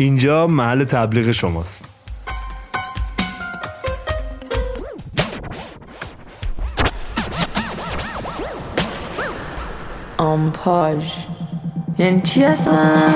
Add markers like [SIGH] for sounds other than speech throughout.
اینجا محل تبلیغ شماست آمپاژ یعنی چی هستن؟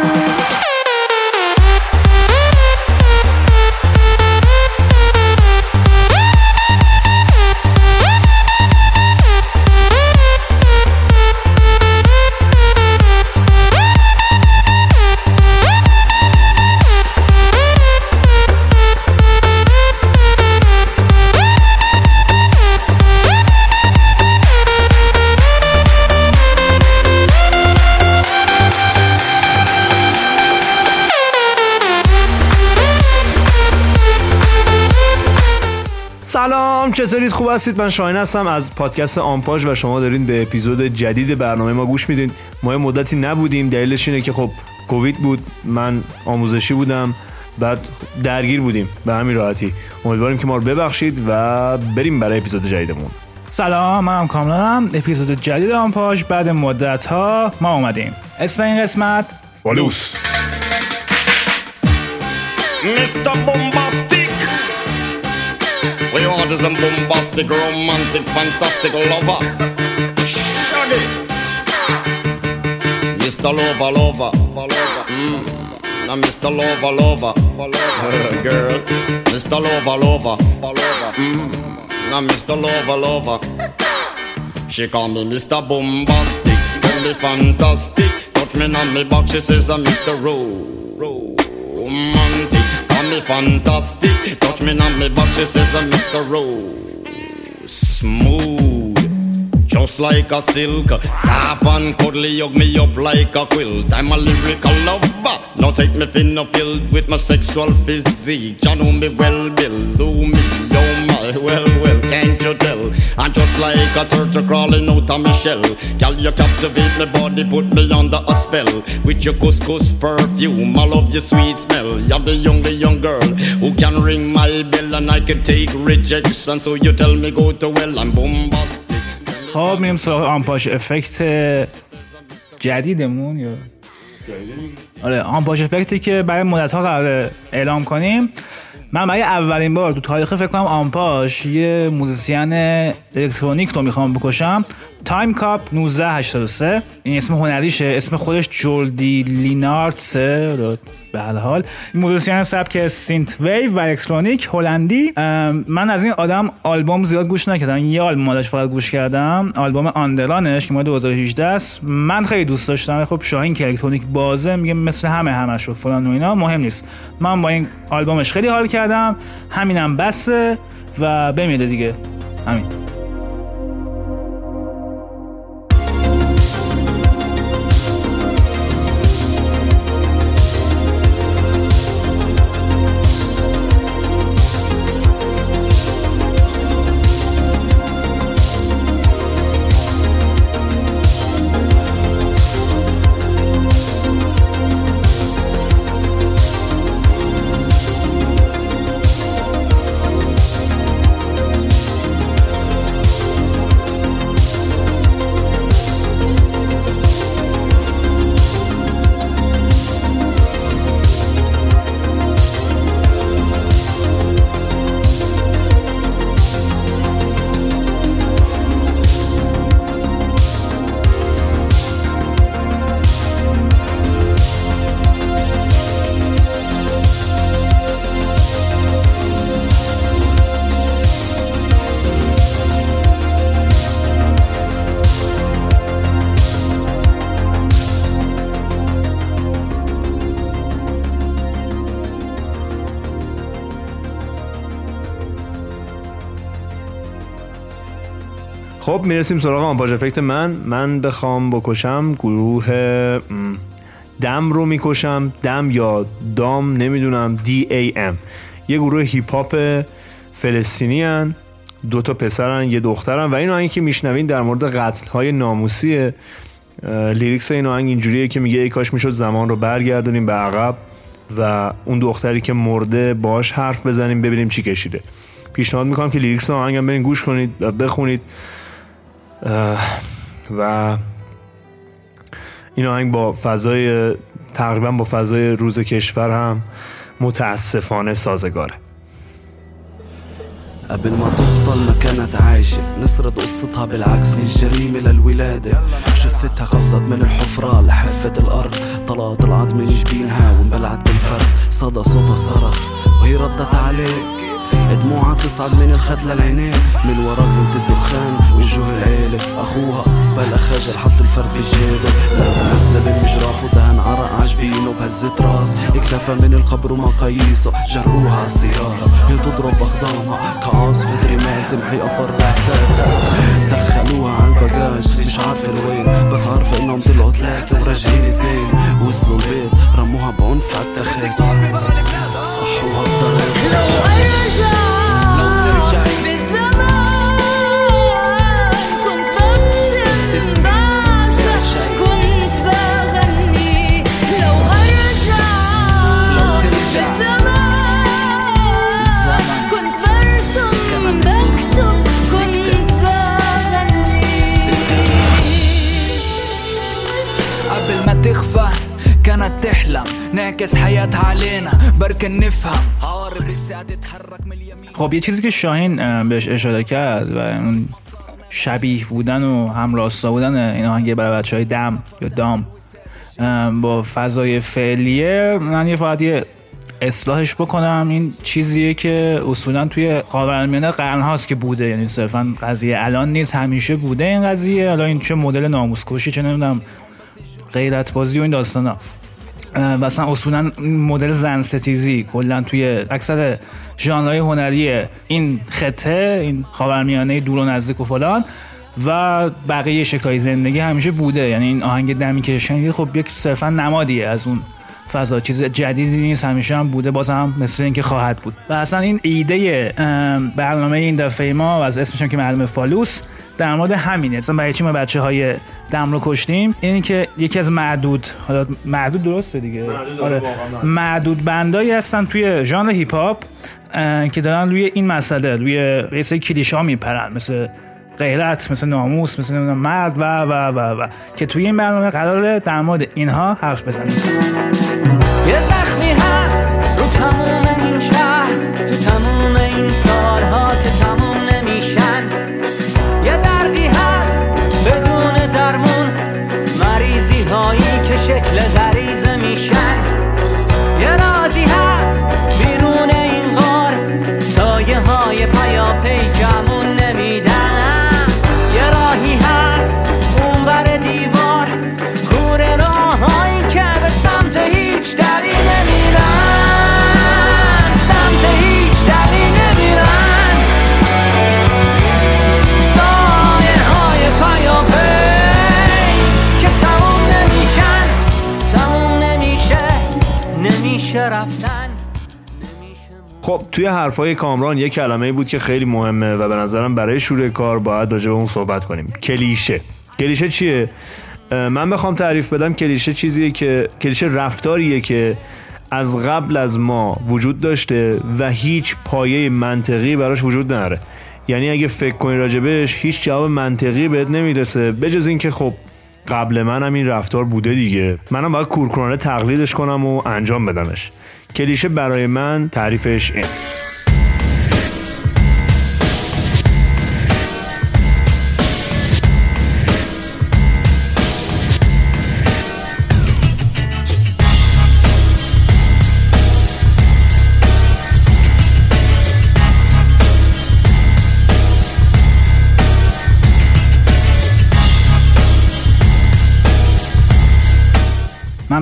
چطورید؟ خوب هستید؟ من شاهین هستم از پادکست آمپاژ و شما دارین به اپیزود جدید برنامه ما گوش میدین. ما یه مدتی نبودیم. دلیلش اینه که خب کووید بود. من آموزشی بودم. بعد درگیر بودیم. به همین راحتی. امیدواریم که ما رو ببخشید و بریم برای اپیزود جدیدمون. سلام. من هم کاملم اپیزود جدید آمپاژ بعد مدت ها ما اومدیم. اسم این قسمت؟ فالوس. Mr. Bombastic. We want is a bombastic, romantic, fantastic lover. Shaggy. Mr. Lover, lover. Mm. Now, Mr. Lover, lover. [LAUGHS] Girl. Mr. Lover, lover. Mm. Now, Mr. Lover, lover. She call me Mr. Bombastic. Tell me fantastic. Touch me on me back. She says I'm Mr. Ro. Romantic. Fantastic. Touch me on me back. She says I'm Mr. Ro. Smooth. Just like a silk, soft and cuddly, hug me up like a quilt. I'm a lyrical lover. Now take me thin or filled with my sexual physique. You know me well, Bill. Do me, oh my, well, well, can't you tell? I'm just like a turtle crawling out of my shell. Girl, you captivate my body, put me under a spell. With your couscous perfume, I love your sweet smell. You're the only young girl who can ring my bell, and I can take rejection. So you tell me go to well, I'm bombastic. خب میریم سراغ آمپاژ افکت جدیدمون یا آره آمپاژ افکتی که برای مدت ها قرار اعلام کنیم من برای اولین بار تو تاریخ فکر کنم آمپاژ یه موزیسین الکترونیک رو می‌خوام بکشم. تایم کاپ 1983 این اسم هنریشه. اسم خودش جوردی لینارتسه رو به هر حال. این musician سبک synthwave و الکترونیک هلندی. من از این آدم آلبوم زیاد گوش نکردم. یه آلبوم ازش فقط گوش کردم. آلبوم آندرانش که مال 2018 است. من خیلی دوست داشتم. خب شاهین که الکترونیک بازه میگه مثل همه همش و فلان و اینا. مهم نیست. من با این آلبومش خیلی حال کردم. همینم بسه و بمیره دیگه. همین. خب می‌رسیم سراغ آمپاژ effect من من بخوام بکشم گروه دم رو می‌کشم. دم یا دام نمی‌دونم D A M یه گروه هیپ هاپ فلسطینی هن. دو تا پسرن یه دخترن. و این آهنگی که میشنوین در مورد قتل های ناموسیه lyrics این آهنگ اینجوریه که میگه ای کاش می‌شد زمان رو برگردونیم به عقب و اون دختری که مرده باش حرف بزنیم ببینیم چی کشیده. پیشنهاد می‌کنم که لیریکس آهنگم برین گوش کنید و بخونید. و این آهنگ با فضای تقریبا با فضای روز کشور هم متاسفانه سازگاره. قبل ما تقتل ما كانت عايشة نسرد قصتها بالعكس الجريمة للولادة. جثتها قفزت من الحفرة لحفة الأرض طلعت العظم من جبينها وانبلعت بالفرد صدى صوتها صرخ وهي ردت عليه دموعها تصعد من الخد للعينين من ورا غمة الدخان وجوه العيلة. أخوها بلا خجل حط الفرد بجيبه نزل المجراف ودهن عرق عجبينه بهزة راس. اكتفى من القبر ومقاييسه جروها السيارة هي تضرب أقدامها كعاصفة رمال تمحي أفر بعساتها دخلوها على البجاج مش عارفة لوين بس عارفة إنهم طلعوا ثلاثة وراجعين اثنين. وصلوا البيت رموها بعنف على التخت خب یه چیزی که شاهین اه، بهش اشاره کرد و اون شبیه بودن و همراستا بودن این آهنگ برای بچه های دم یا دام با فضای فعلیه من یه فقط یه اصلاحش بکنم. این چیزیه که اصولا توی خاورمیانه قرن هاست که بوده یعنی صرفا قضیه الان نیست همیشه بوده این قضیه. حالا این چه مدل ناموسکشی چه نمی‌دونم غیرت بازی و این داستانا. اصلا اصولا مدل زن ستیزی کلا توی اکثر ژانرهای هنری این خطه این خاورمیانه دور و نزدیک و فلان و بقیه شکلهای زندگی همیشه بوده. یعنی این آهنگ دمی که شنیدید خب یک صرفا نمادیه از اون فضا. چیز جدیدی نیست همیشه هم بوده باز هم مثل اینکه خواهد بود. و اصلا این ایده ام، برنامه این دفعه ما و از اسمش هم که معلومه فالوس در مورد همینه. اصلا برای چی ما بچه های دم رو کشتیم؟ اینی که یکی از معدود حالا معدود درسته دیگه؟ آره. معدود بندایی هستن توی ژانر هیپ هاپ که دارن روی این مسئله روی رئیس کلیشه ها میپرن مثل غیرت مثل ناموس مثل نمی‌دونم مرد و و و و که توی این برنامه قراره در مورد اینها حرف بزنیم. هایی خب توی حرفای کامران یه کلمه بود که خیلی مهمه و به نظرم برای شروع کار باید راجع به اون صحبت کنیم. کلیشه. کلیشه چیه؟ من بخوام تعریف بدم کلیشه چیزیه که کلیشه رفتاریه که از قبل از ما وجود داشته و هیچ پایه منطقی براش وجود نداره. یعنی اگه فکر کنی راجبش هیچ جواب منطقی بهت نمی‌رسه. بجز اینکه خب قبل منم این رفتار بوده دیگه. منم باید کورکورانه تقلیدش کنم و انجام بدمش. کلیشه برای من تعریفش این.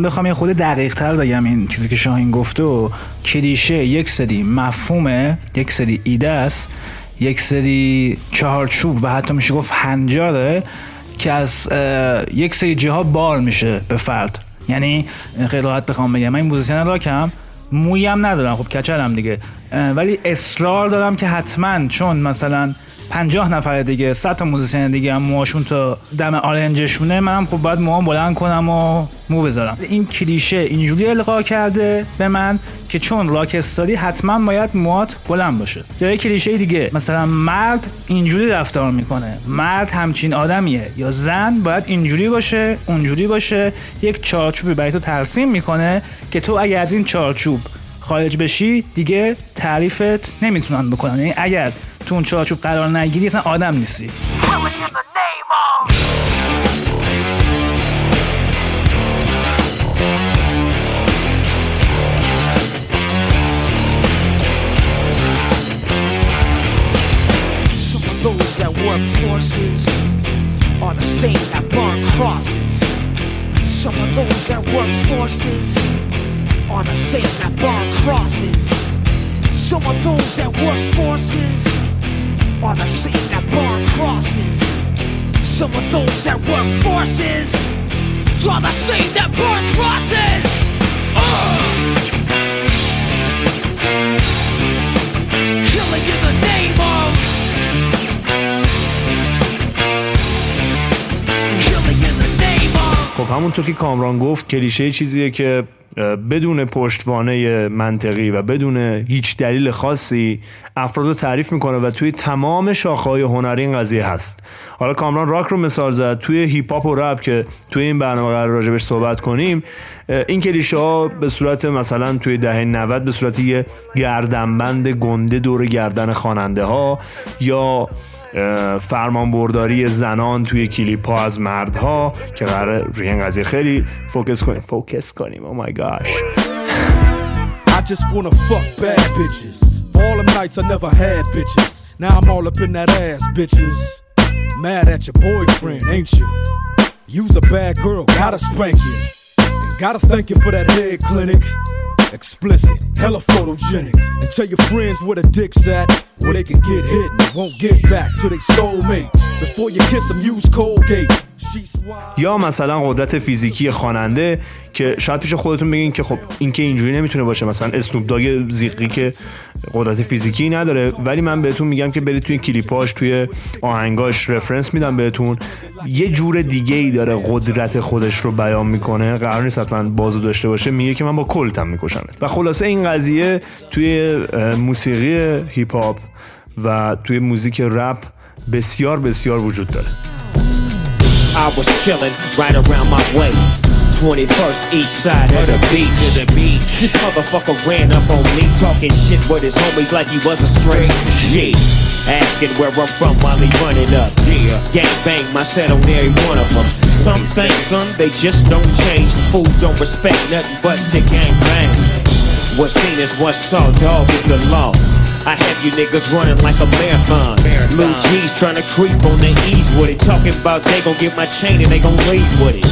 من بخوام یه خورده دقیق تر بگم این چیزی که شاهین گفته و کلیشه یک سری مفهومه یک سری ایده است یک سری چهارچوب و حتی میشه گفت هنجاره که از یک سری جاها بار میشه به فرد. یعنی خیلی راحت بخوام بگم. من این musician rock م مویی هم ندارم. خب کچلم دیگه. ولی اصرار دارم که حتما چون مثلا 50 نفر دیگه 100 تا musician دیگه هم موهاشون تا دم آرنجشونه. منم خب باید موهام بلند کنم و مو بذارم. این کلیشه اینجوری القا کرده به من که چون راکستاری حتما باید موات بلند باشه. یا یه کلیشه دیگه مثلا مرد اینجوری رفتار می‌کنه. مرد همچین آدمیه. یا زن باید اینجوری باشه اونجوری باشه. یک چارچوبی برای تو ترسیم می‌کنه که تو اگر از این چارچوب خارج بشی دیگه تعریفت نمی‌تونن بکنن. یعنی اگر تو اون چارچوب قرار نگیری اصلا آدم نیستی forces are the same that burn crosses. Some of those that work forces are the same that burn crosses. Some of those that work forces are the same that burn crosses. Some of those that work forces draw the same that burn crosses. Uh! Killing in the name of خب همونطور که کامران گفت کلیشه چیزیه که بدون پشتوانه منطقی و بدون هیچ دلیل خاصی افراد رو تعریف می‌کنه و توی تمام شاخه‌های هنری این قضیه هست. حالا کامران راک رو مثال زد توی هیپ هاپ و رپ که توی این برنامه قرار راجبش صحبت کنیم این کلیشه ها به صورت مثلا توی دهه 90 به صورت یه گردنبند گنده دور گردن خواننده ها یا فرمانبرداری زنان توی کلیپ ها از مردها که قراره روی این قضیه خیلی فوکس کنیم فوکس کنیم oh my gosh. Now I'm all up in that ass, bitches. Mad at your boyfriend, ain't you? You's a bad girl, gotta spank you. And gotta thank you for that head clinic. Explicit, hella photogenic. And tell your friends where the dick's at, where they can get hit and won't get back to their soulmate. Before you kiss them, use Colgate. یا مثلا قدرت فیزیکی خواننده که شاید پیش خودتون بگین که خب این که اینجوری نمی‌تونه باشه مثلا اسنوپ داگ زیقی که قدرت فیزیکی نداره. ولی من بهتون میگم که برید توی کلیپاش توی آهنگاش رفرنس میدم بهتون. یه جور دیگه ای داره قدرت خودش رو بیان می‌کنه. قرار نیست حتما بازو داشته باشه. میگه که من با کلتم میکشمت. و خلاصه این قضیه توی موسیقی هیپ هاپ و توی موزیک رپ بسیار بسیار وجود داره. I was chillin' right around my way. 21st east side of the beach. the beach. This motherfucker ran up on me talking shit with his homies like he was a straight G. Asking where I'm from while he running up. Yeah. Gang bang my set on every one of them. Some things, son, they just don't change. Fools don't respect nothing but to gang bang. What's seen is what's saw, dog is the law. I have you niggas running like a marathon. Lil G's trying to creep on their ease with it. Talking about they gon' get my chain and they gon' leave with it.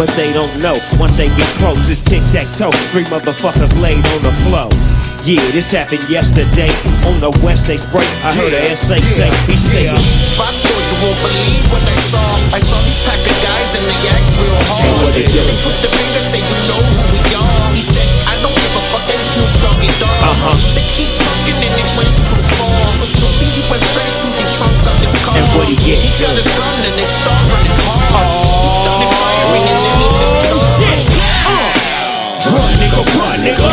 But they don't know. Once they get close, it's tic tac toe. Three motherfuckers laid on the floor. Yeah, this happened yesterday. On the west they spray. I heard a SA say. He said. I thought you won't believe what I saw. I saw these pack of guys and they act real hard. what they do? They twist their fingers, say you know who we are. He said, I don't give a and Snoop Doggy Dogg. Uh-huh. They keep talking and it went too far. So Snoopy, he went straight through the trunk of his car. And what'd he get? He got his gun and they start running hard. He started firing and then he just charged. Run, nigga, run, nigga.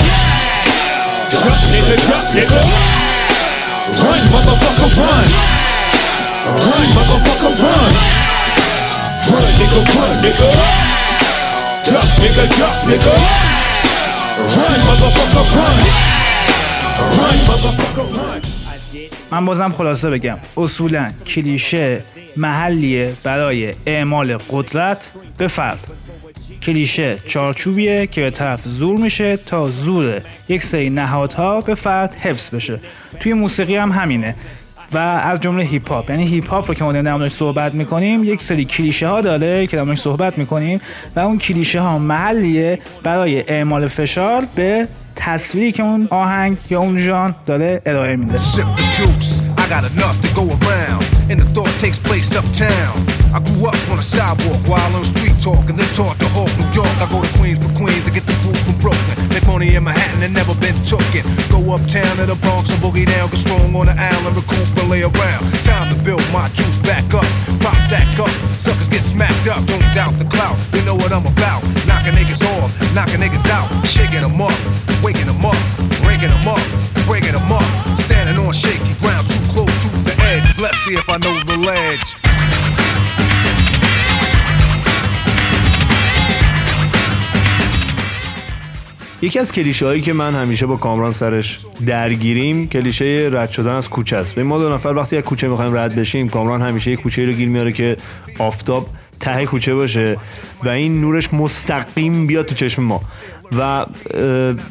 Drop, nigga, drop, nigga. Run, motherfucker, run. Run, motherfucker, run. Run, nigga, run, nigga. Drop, nigga, drop, nigga. من بازم خلاصه بگم. اصولا کلیشه محلیه برای اعمال قدرت به فرد. کلیشه چارچوبیه که به طرف زور میشه تا زور یک سری نهادها به فرد حفظ بشه. توی موسیقی هم همینه. و از جمله هیپ هاپ یعنی هیپ هاپ رو که ما داریم صحبت می‌کنیم یک سری کلیشه ها داره که موردش صحبت می‌کنیم و اون کلیشه ها محلیه برای اعمال فشار به تصویری که اون آهنگ یا اون ژان داره ارائه میده. Takes place uptown. I grew up on a sidewalk while on street talk and then taught to Hawk, New York. I go to Queens for Queens to get the food from Brooklyn. Make money in Manhattan and never been tooken. Go uptown to the Bronx and boogie down, get strong on the island, recoup and lay around. Time to build my juice back up, pop stack up, suckers get smacked up. Don't doubt the clout, you know what I'm about. Knocking niggas off, knocking niggas out, shaking them up, waking them up, breaking them up, breaking them up. Standing on shaky ground, Let's see if I know the ledge. یکی از کلیشه هایی که من همیشه با کامران سرش درگیریم کلیشه رد شدن از کوچه است. ما دو نفر وقتی از کوچه می‌خوایم رد بشیم کامران همیشه یک کوچه رو گیر میاره که آفتاب ته کوچه باشه و این نورش مستقیم بیاد تو چشم ما. و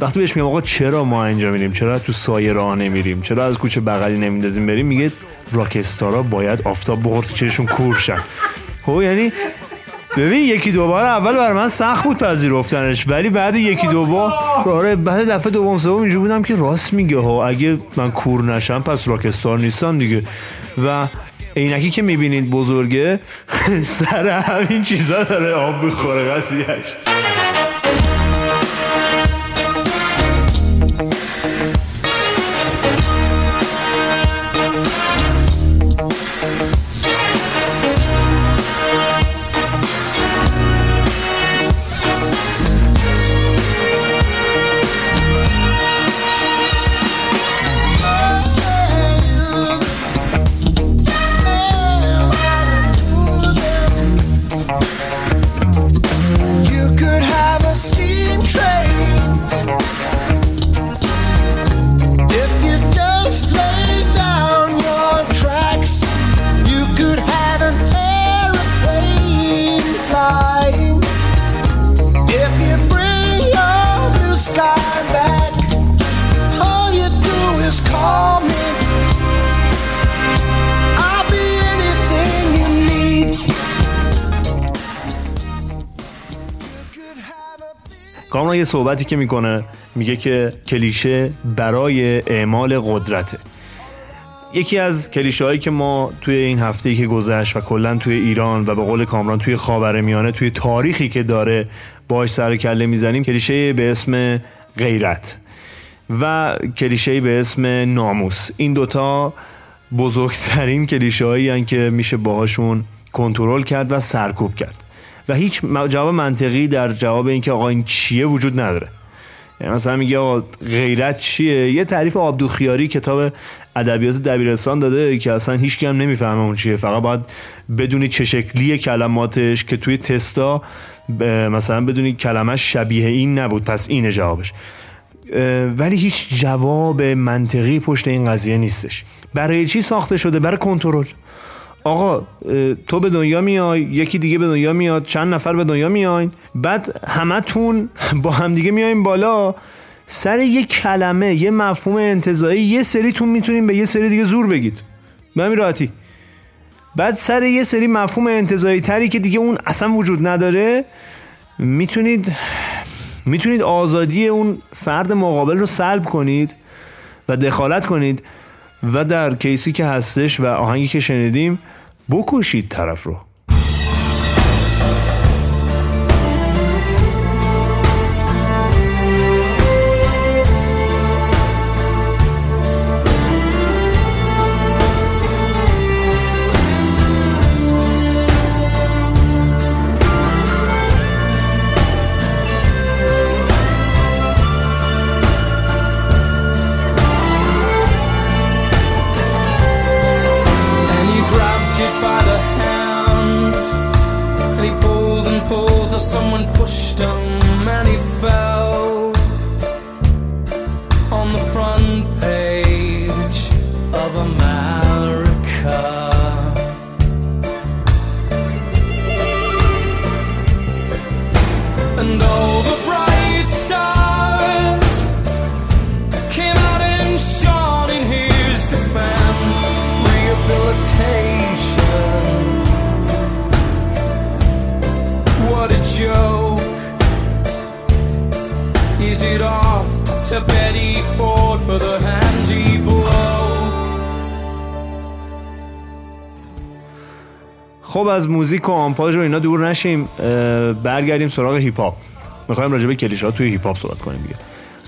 وقتی بهش میگم آقا چرا ما اینجا میریم؟ چرا تو سایه راه نمیریم؟ چرا از کوچه بغلی نمیندازیم بریم؟ میگه راکستارا باید آفتاب بخور تو چشمشون کور شن. خب یعنی ببین یکی دو بار اول برای من سخت بود پذیرفتنش ولی بعد یکی دو بار آره بعد دفعه دوم سوم اینجوری بودم که راست میگه ها اگه من کور نشم پس راکستار نیستم دیگه. و عینکی که می‌بینید بزرگه [LAUGHS] سر همین چیزا داره آب می‌خوره قضیهش صحبتی که می‌کنه میگه که کلیشه برای اعمال قدرته. یکی از کلیشه هایی که ما توی این هفته که گذشت و کلا توی ایران و به قول کامران توی خاورمیانه توی تاریخی که داره باش سر و کله می‌زنیم کلیشه به اسم غیرت و کلیشه به اسم ناموس. این دوتا بزرگترین کلیشه هایی که میشه باهاشون کنترل کرد و سرکوب کرد. و هیچ جواب منطقی در جواب اینکه آقا این چیه وجود نداره. یعنی مثلا میگه آقا غیرت چیه؟ یه تعریف آبدوخیاری کتاب ادبیات دبیرستان داده که اصلا هیچ هم نمی‌فهمه اون چیه. فقط باید بدونی چه شکلی کلماتش که توی تستا مثلا بدونی کلمه شبیه این نبود پس اینه جوابش. ولی هیچ جواب منطقی پشت این قضیه نیستش. برای چی ساخته شده؟ برای کنترل. آقا تو به دنیا میای یکی دیگه به دنیا میاد چند نفر به دنیا میاین بعد همتون با همدیگه میایم بالا سر یه کلمه یه مفهوم انتظایی یه سریتون می‌تونین به یه سری دیگه زور بگید. به راحتی. بعد سر یه سری مفهوم انتظایی تری که دیگه اون اصلا وجود نداره می‌تونید می‌تونید آزادی اون فرد مقابل رو سلب کنید و دخالت کنید. و در کیسی که هستش و آهنگی که شنیدیم بکشید طرف رو. از موزیک و آمپاژ و اینا دور نشیم برگردیم سراغ هیپ هاپ می‌خوایم راجع به کلیشه ها توی هیپ هاپ صحبت کنیم دیگه.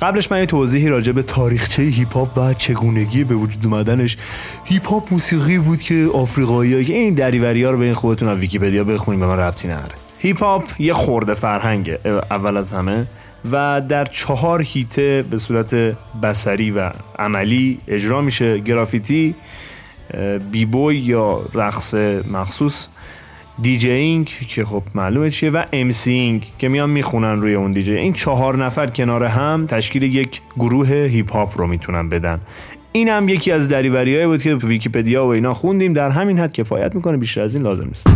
قبلش من یه توضیحی راجع به تاریخچه هیپ هاپ و چگونگی به وجود اومدنش. هیپ هاپ موسیقی بود که آفریقایی‌ها که این دریوری‌ها رو به این خودتون از ویکی‌پدیا بخونید به من ربطی نداره. هیپ هاپ یه خورده فرهنگه اول از همه. و در چهار حیطه به صورت بصری و عملی اجرا میشه. گرافیتی b-boy یا رقص مخصوص. DJing که خب معلومه چیه و MCing که میان می‌خونن روی اون دیجی. این چهار نفر کنار هم تشکیل یک گروه هیپ هاپ رو می‌تونن بدن. این هم یکی از دریوریایی بود که ویکیپدیا و اینا خوندیم. در همین حد کفایت می‌کنه بیشتر از این لازم نیست.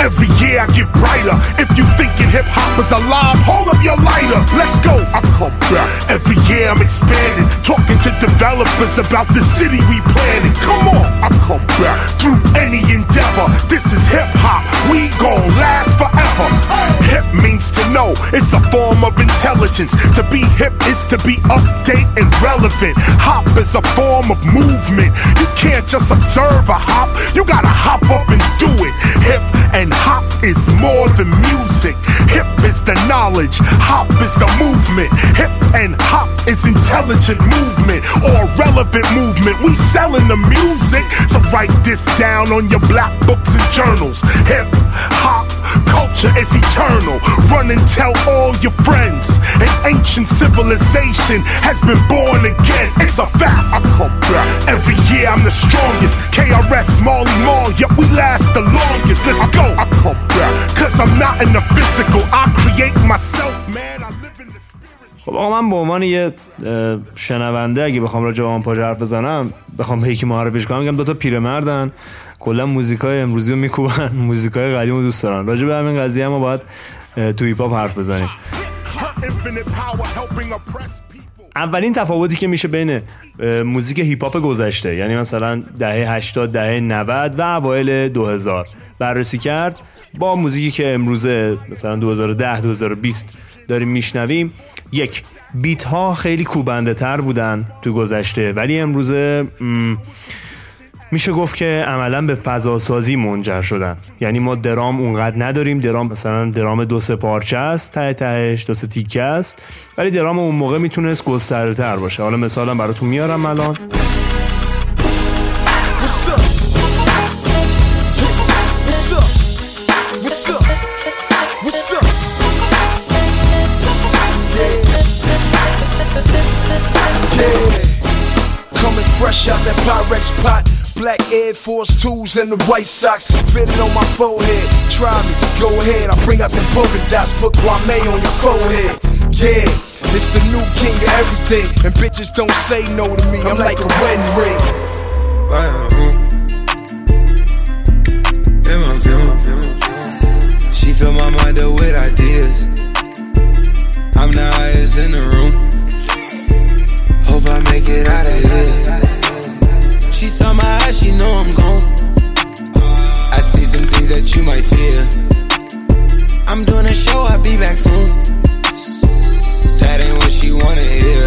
Every year I get brighter. If you thinking hip hop is alive, hold up your lighter. Let's go. I come back. Every year I'm expanding. Talking to developers about the city we planning. Come on. I come back. Through any endeavor. This is hip hop. We gon' last forever. Hip means to know. It's a form of intelligence. To be hip is to be update and relevant. Hop is a form of movement. You can't just observe a hop. You gotta hop up and do it. Hip and hop is more than music. Hip is the knowledge. Hop is the movement. Hip and hop is intelligent movement or relevant movement. We selling the music. So write this down on your black books and journals. Hip hop culture is eternal. Run and tell all your friends. An ancient civilization has been born again. It's a fact. I come back. Every year I'm the strongest. KRS, Molly Marl, yep, we last the longest. Let's go. I come back. Cause I'm not in the physical. I create myself, man. I live in the خب آقا من به عنوان یه شنونده اگه بخوام راجع به آن حرف بزنم بخوام به یکی معرفیش کنم میگم دو تا پیرمردن کلا موزیکای امروزی رو میکوبن [LAUGHS] موزیکای قدیم رو دوست دارن راجع به همین قضیه ما باید اه، تو هیپ هاپ حرف بزنیم اولین تفاوتی که میشه بین موزیک هیپ هاپ گذشته یعنی مثلا دهه 80 دهه 90 و اوایل 2000 بررسی کرد. با موزیکی که امروزه مثلا 2010 2020 داریم میشنویم یک بیت ها خیلی کوبنده تر بودن تو گذشته. ولی امروزه میشه گفت که عملا به فضاسازی منجر شدن. یعنی ما درام اونقدر نداریم. درام مثلا درام دو سه پارچه است ته تهش دو سه تیکه است. ولی درام اون موقع می‌تونست گسترده تر باشه. حالا مثالم براتون میارم الان. Fresh out that Pyrex pot. Black Air Force 2s and the White socks fitted on my forehead. Try me, go ahead. I bring out the polka dots, put Kwame on your forehead. Yeah, it's the new king of everything. And bitches don't say no to me. I'm like a wedding ring. In my room, She fill my mind up with ideas. I'm the highest in the room. Hope I make it out of here. She saw my eyes, she know I'm gone. I see some things that you might fear. I'm doing a show, I'll be back soon. That ain't what she wanna hear.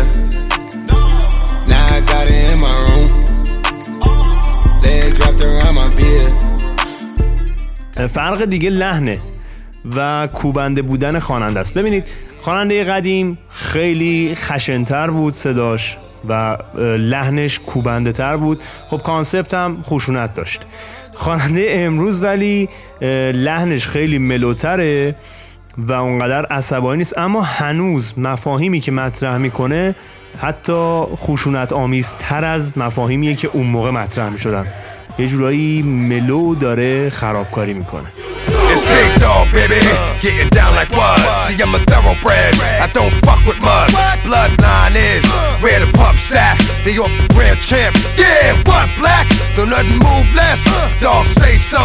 Now I got it in my room. Legs wrapped around my beard. فرق دیگه لحنه و کوبنده بودن خواننده است ببینید خواننده قدیم خیلی خشنتر بود صداش و لحنش کوبنده تر بود. خب کانسپت هم خشونت داشت. خواننده امروز ولی لحنش خیلی ملوتره و اونقدر عصبانی نیست. اما هنوز مفاهیمی که مطرح می‌کنه حتی خشونت آمیز تر از مفاهیمیه که اون موقع مطرح می‌شدن. یه جورایی ملو داره خرابکاری می‌کنه. It's big dog, baby. Getting down like what? See, I'm a thoroughbred. I don't fuck with much. Bloodline is where the pups at. They off the grand champ. Yeah, what black? Don't nothing move less. Dog say so.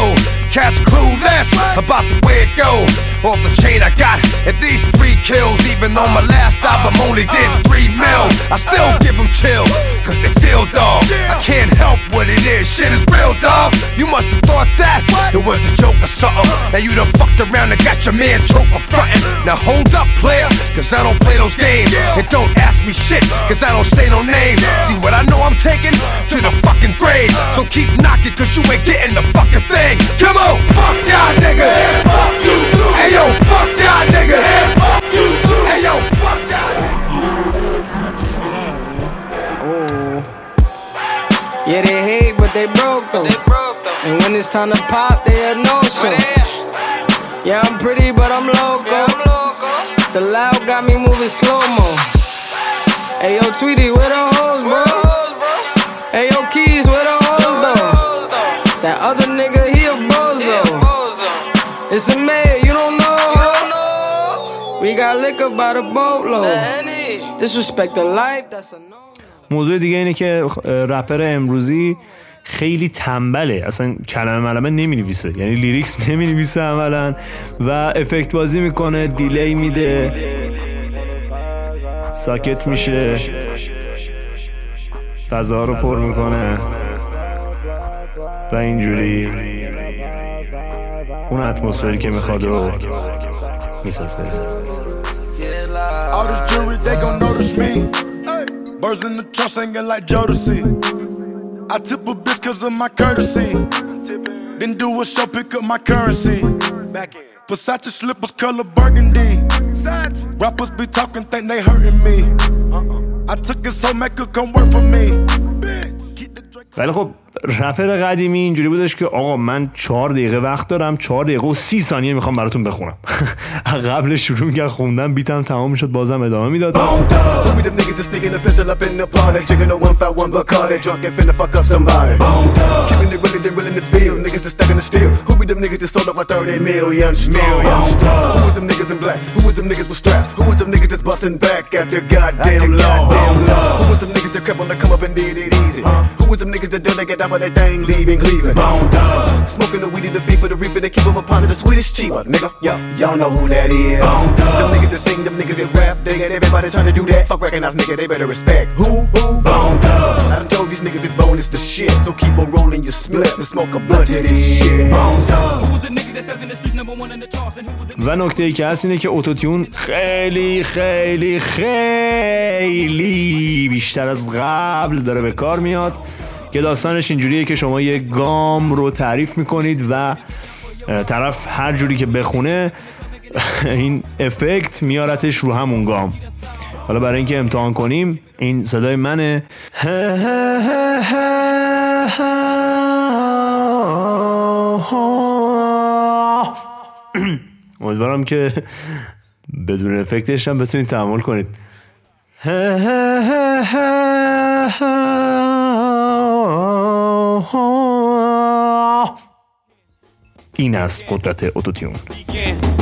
Cats clueless about the way it go. Off the chain, I got at least three kills. Even though my last album only did three mil, I still give them chills. Cause they feel dog. I can't help what it is, shit is real dog. You must have thought that it was a joke or something. Now you done fucked around and got your man choke for frontin'. Now hold up, player, cause I don't play those games. And don't ask me shit, cause I don't say no names. See what I know I'm taking to the fucking grave. So keep knocking, cause you ain't getting the fucking thing. Come on, fuck y'all niggas. Hey yo, fuck y'all niggas. Hey yo, Yeah, they hate, but they broke though. They broke though. And when it's time to pop, they a no show. Yeah, I'm pretty, but I'm loco. The loud got me moving slow mo. Hey yo, Tweety, where the hoes, bro? Hey yo, Keys, where the hoes though? That other nigga, he a bozo. It's a mayor, you don't know. We got liquor by the boatload. Disrespect the life, that's a no. موضوع دیگه اینه که اه، رپر امروزی خیلی تنبله. اصلا کلمه ملمه نمی نویسه یعنی لیریکس [LAUGHS] نمی نویسه عملا و افکت بازی می‌کنه دیلی میده. ساکت میشه. فضا رو پر می‌کنه. و اینجوری اون اتمسفری که می‌خواد رو می‌سازه. All this jewelry, they gon' notice me. Birds in the trunk singing like Jodeci. I tip a bitch cause of my courtesy. Then do a show, pick up my currency. Versace slippers, color burgundy. Rappers be talking, think they hurting me. I took it so make her come work for me. Veldig god. رپر قدیمی اینجوری بودش که آقا من چهار دقیقه وقت دارم چهار دقیقه و سی ثانیه می‌خوام براتون بخونم. [LAUGHS] قبل شروع که خوندم بیتم تمام شد بازم ادامه می‌داد. Who be them niggas that's sneaking a pistol up in the party? Drinking a one fat one Bacardi, drunk and finna fuck up somebody. Keeping it really, they really in the field. Niggas that's stuck in the steel. Who be them niggas that sold up for 30 million? Million. Who was them niggas in black? Who was them niggas with straps? Who was them niggas that's busting back at the goddamn law? Who was them niggas that crept on the come up and did it easy? Uh. Who was them niggas that done they get down for their thing, leaving Cleveland? Smoking the weed in the fee for the reaper, they keep them upon the sweetest cheaper, nigga. Yo, y'all know who that is. Uh. Them niggas that sing, them niggas that rap, they got everybody trying to do that. Fuck recognize, nigga, they better respect. Who? Who? Bone Thug. I done told these niggas that bone is the shit. So keep on rolling your split and smoke a blunt to this shit. Bone. و نکته ای که هست اینه که اتوتیون خیلی خیلی خیلی بیشتر از قبل داره به کار میاد. که داستانش اینجوریه که شما یه گام رو تعریف می‌کنید و طرف هر جوری که بخونه [LAUGHS] این افکت میارتش رو همون گام. حالا برای اینکه امتحان کنیم این صدای منه. [LAUGHS] امیدوارم که بدون افکتش هم بتونید تحمل کنید. [LAUGHS] [LAUGHS] این است قدرت اتوتیون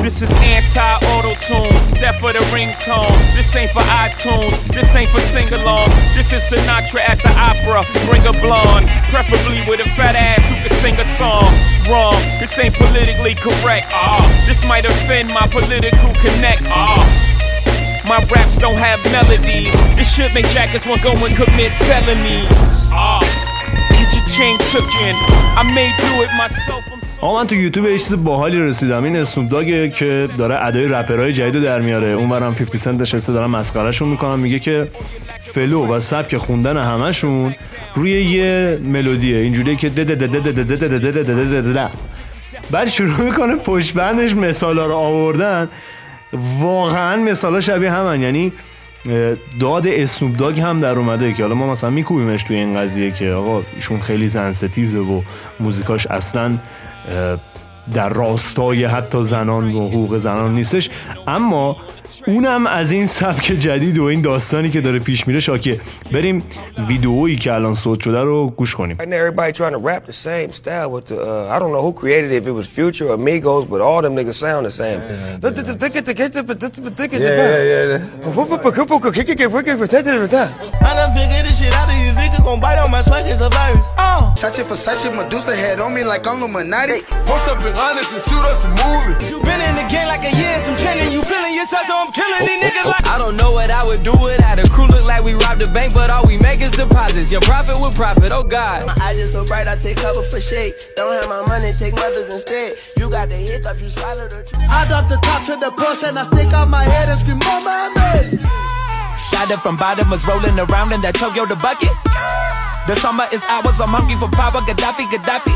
This is anti-auto tune, death for the ringtone. This ain't for iTunes, this ain't for sing-alongs. This is Sinatra at the opera. Bring a blonde, preferably with a fat ass who can sing a song. Wrong, this ain't politically correct. Ah, this might offend my political connects. Ah. My raps don't have melodies. This should make jackets want go and commit felonies. Ah, get your chain took in. I may do it myself. آقا من تو یوتیوب یه چیز باحالی رسیدم این اسنوپ داگه که داره ادای رپرای جدید در میاره اونورم 50 سنت نشسته دارم مسخرهشون می‌کنم میگه که فلو و سبک خوندن همشون روی یه ملودیه اینجوریه که دد دد دد دد دد دد دد دد بعد شروع می‌کنه پشت بندش مثالا رو آوردن واقعا مثالا شبیه همن یعنی داد اسنوب داگ هم در اومده که حالا ما مثلا میکوبیمش توی این قضیه که آقا ایشون خیلی زنستیزه و موزیکاش اصلا در راستای حتی زنان و حقوق زنان نیستش. اما اونم از این سبک جدید و این داستانی که داره پیش میره شاکه. بریم ویدئویی که الان صوت شده رو گوش کنیم. Been killing these niggas oh, oh, like. I don't know what I would do without a crew. Look like we robbed a bank, but all we make is deposits. Your profit with profit, oh God. My eyes just so bright, I take cover for shade. Don't have my money, take mothers instead. You got the hiccups, you swallow the truth. I drop the top to the push and I stick out my head and scream, Mama, I'm ready. Started from bottom, was rolling around in that Toyota bucket. The summer is ours, I'm hungry for power. Gaddafi, Gaddafi.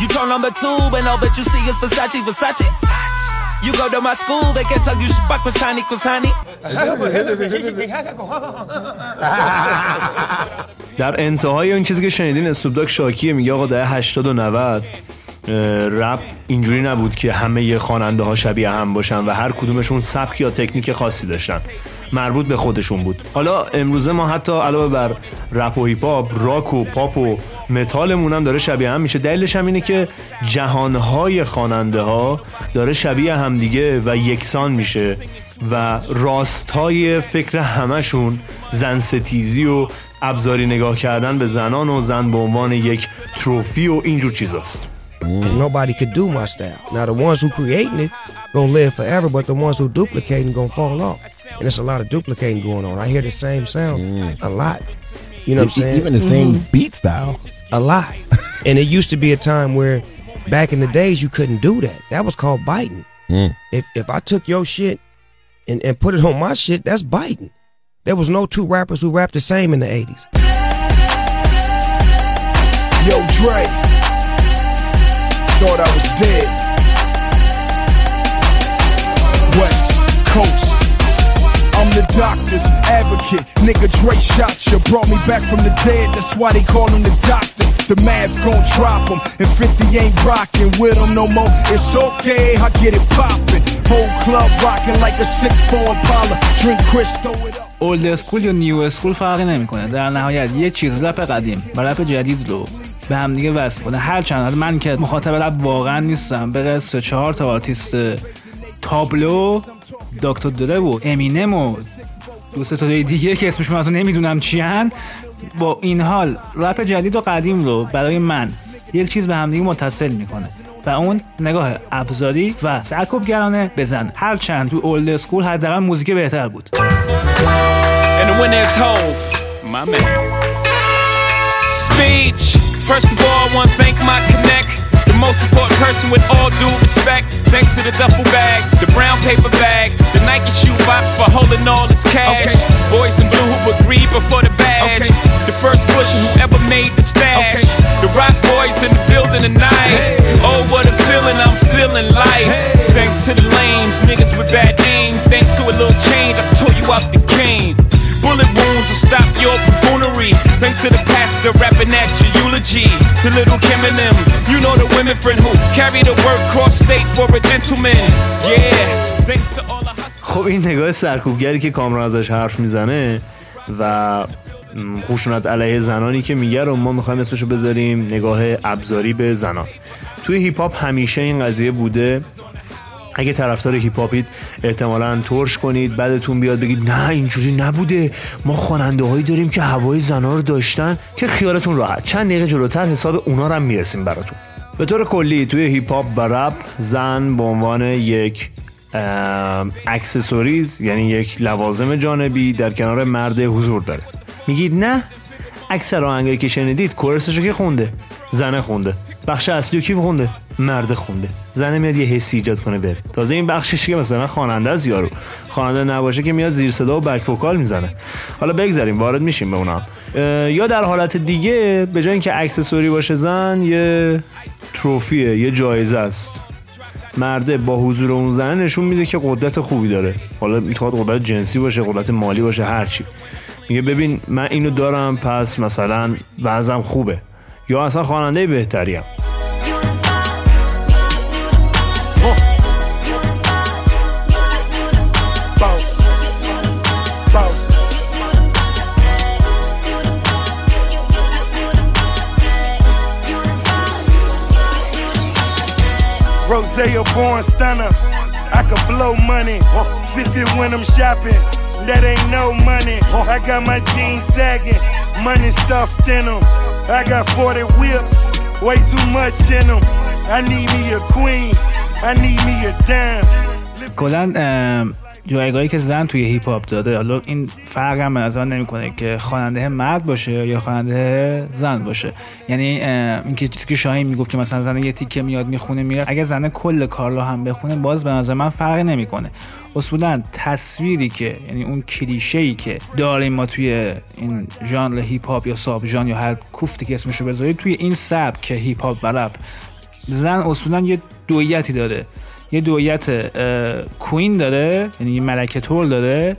You turn on the tube and all that you see is Versace, Versace. You go to my school, they can tell you Spak Kwasani, Kwasani. در انتهای اون چیزی که شنیدین اسنوپ شاکیه میگه آقا دهه 80 و 90 اه، رپ اینجوری نبود که همه خواننده ها شبیه هم باشن و هر کدومشون سبک یا تکنیک خاصی داشتن مربوط به خودشون بود. حالا امروزه ما حتی علاوه بر رپ و هیپ راک و پاپ و متالمون هم داره شبیه هم میشه. دلیلش هم اینه که جهانهای خواننده ها داره شبیه هم دیگه و یکسان میشه و راستای فکر همشون زن ستیزی و ابزاری نگاه کردن به زنان و زن به عنوان یک تروفی و اینجور چیزاست. And nobody could do my style. Now the ones who creating it gonna live forever, but the ones who duplicating gonna fall off. And there's a lot of duplicating going on. I hear the same sound a lot. You know what I'm saying? even the same Mhm. beat style. A lot. [LAUGHS] and it used to be a time where back in the days you couldn't do that. That was called biting. If if I took your shit and, and put it on my shit, that's biting. There was no two rappers who rapped the same in the 80s. Yo, Dre Thought I was dead. West Coast. I'm the doctor's advocate. Nigga, Dre shot you. Brought me back from the dead. That's why they call him the doctor. The math gon' drop him. And 50 ain't rockin' with him no more. It's okay, I get it poppin'. Whole club rockin' like a 6'4 Impala. Drink Chris, throw it up. اولد اسکول یا نیو اسکول فرقی نمیکنه در نهایت یه چیز رپ قدیم و رپ جدید رو به هم دیگه وصل کنه هر چند حالا من که مخاطب رپ واقعا نیستم. به سه چهار تا آرتیست تابلو دکتر دره و امینم و دو سه تا دیگه که اسمشون رو نمی‌دونم چیان. با این حال رپ جدید و قدیم رو برای من یک چیز به همدیگه متصل می‌کنه. و اون نگاه ابزاری و سرکوبگرانه بزن. هر چند تو اولد اسکول حداقل موزیک بهتر بود. And Hove, my man. Speech. First of all, I want to thank my connect. The most important person with all due respect. Thanks to the duffel bag, the brown paper bag, the Nike shoe box for holding all this cash. Boys in blue who agreed before the badge. The first pusher who ever made the stash. The rock boys in the building tonight. Oh, what a feeling I'm feeling like. Thanks to the lanes, niggas with bad aim. Thanks to a little change, I tore you out the game. Bullet wounds will stop your buffoonery. Thanks to the pastor rapping at your eulogy. To little Kim and them, you know the women friend who carry the word cross state for a gentleman. Yeah, thanks to all the خب این نگاه سرکوبگری که کامران ازش حرف می‌زنه و م، خشونت علیه زنانی که میگه رو ما می‌خوایم اسمشو بذاریم نگاه ابزاری به زنان توی هیپ هاپ همیشه این قضیه بوده اگه طرفدار هیپ هاپید احتمالا ترش کنید بعدتون بیاد بگید نه اینجوری نبوده. ما خواننده هایی داریم که هوای زنا رو داشتن که خیالتون راحت. چند دقیقه جلوتر حساب اونا رو هم می‌رسیم براتون. به طور کلی توی هیپ هاپ و رپ زن به عنوان یک accessories یعنی یک لوازم جانبی در کنار مرد حضور داره. میگید نه؟ اکثر آهنگایی که شنیدید chorus شو که خونده؟ زنه خونده. بخش اصلی کی خونده مرد خونده. زنه میاد یه حسی ایجاد کنه بره. تازه این بخشش که مثلا خواننده از یارو. خواننده نباشه که میاد زیر صدا و back vocal می‌زنه. حالا بگذاریم وارد میشیم به اونا. یا در حالت دیگه به جای اینکه اکسسوری باشه زن یه تروفیه یه جایزه است. مرده با حضور اون زنه نشون میده که قدرت خوبی داره. حالا می‌خواد قدرت جنسی باشه قدرت مالی باشه هرچی میگه ببین من اینو دارم پس مثلا وضعم خوبه. یا اصلا خواننده بهتریم Boss. Boss. Rose a born stunner. I could blow money. 50 when I'm shopping. That ain't no money. I got my jeans sagging. Money stuffed in them. I got 40 whips. Way too much in them. I need me a queen. I need me a dime. ام، جایگاهی که زن توی هیپ هاپ داده حالا این فرق هم به نظر نمی‌کنه که خواننده مرد باشه یا خواننده زن باشه یعنی اینکه چیزی که شاهین می‌گفت که مثلا زن یه تیکه میاد می‌خونه میره اگه زن کل کار رو هم بخونه باز به نظر من فرقی نمی‌کنه اصولا تصویری که یعنی اون کلیشه ای که داریم ما توی این ژانر هیپ هاپ یا sub ژانر یا هر کوفتی که اسمشو بذارید توی این سبک هیپ هاپ و رپ زن اصولا یه دوئیتی داره. یه دوئیت queen داره یعنی ملکه تول داره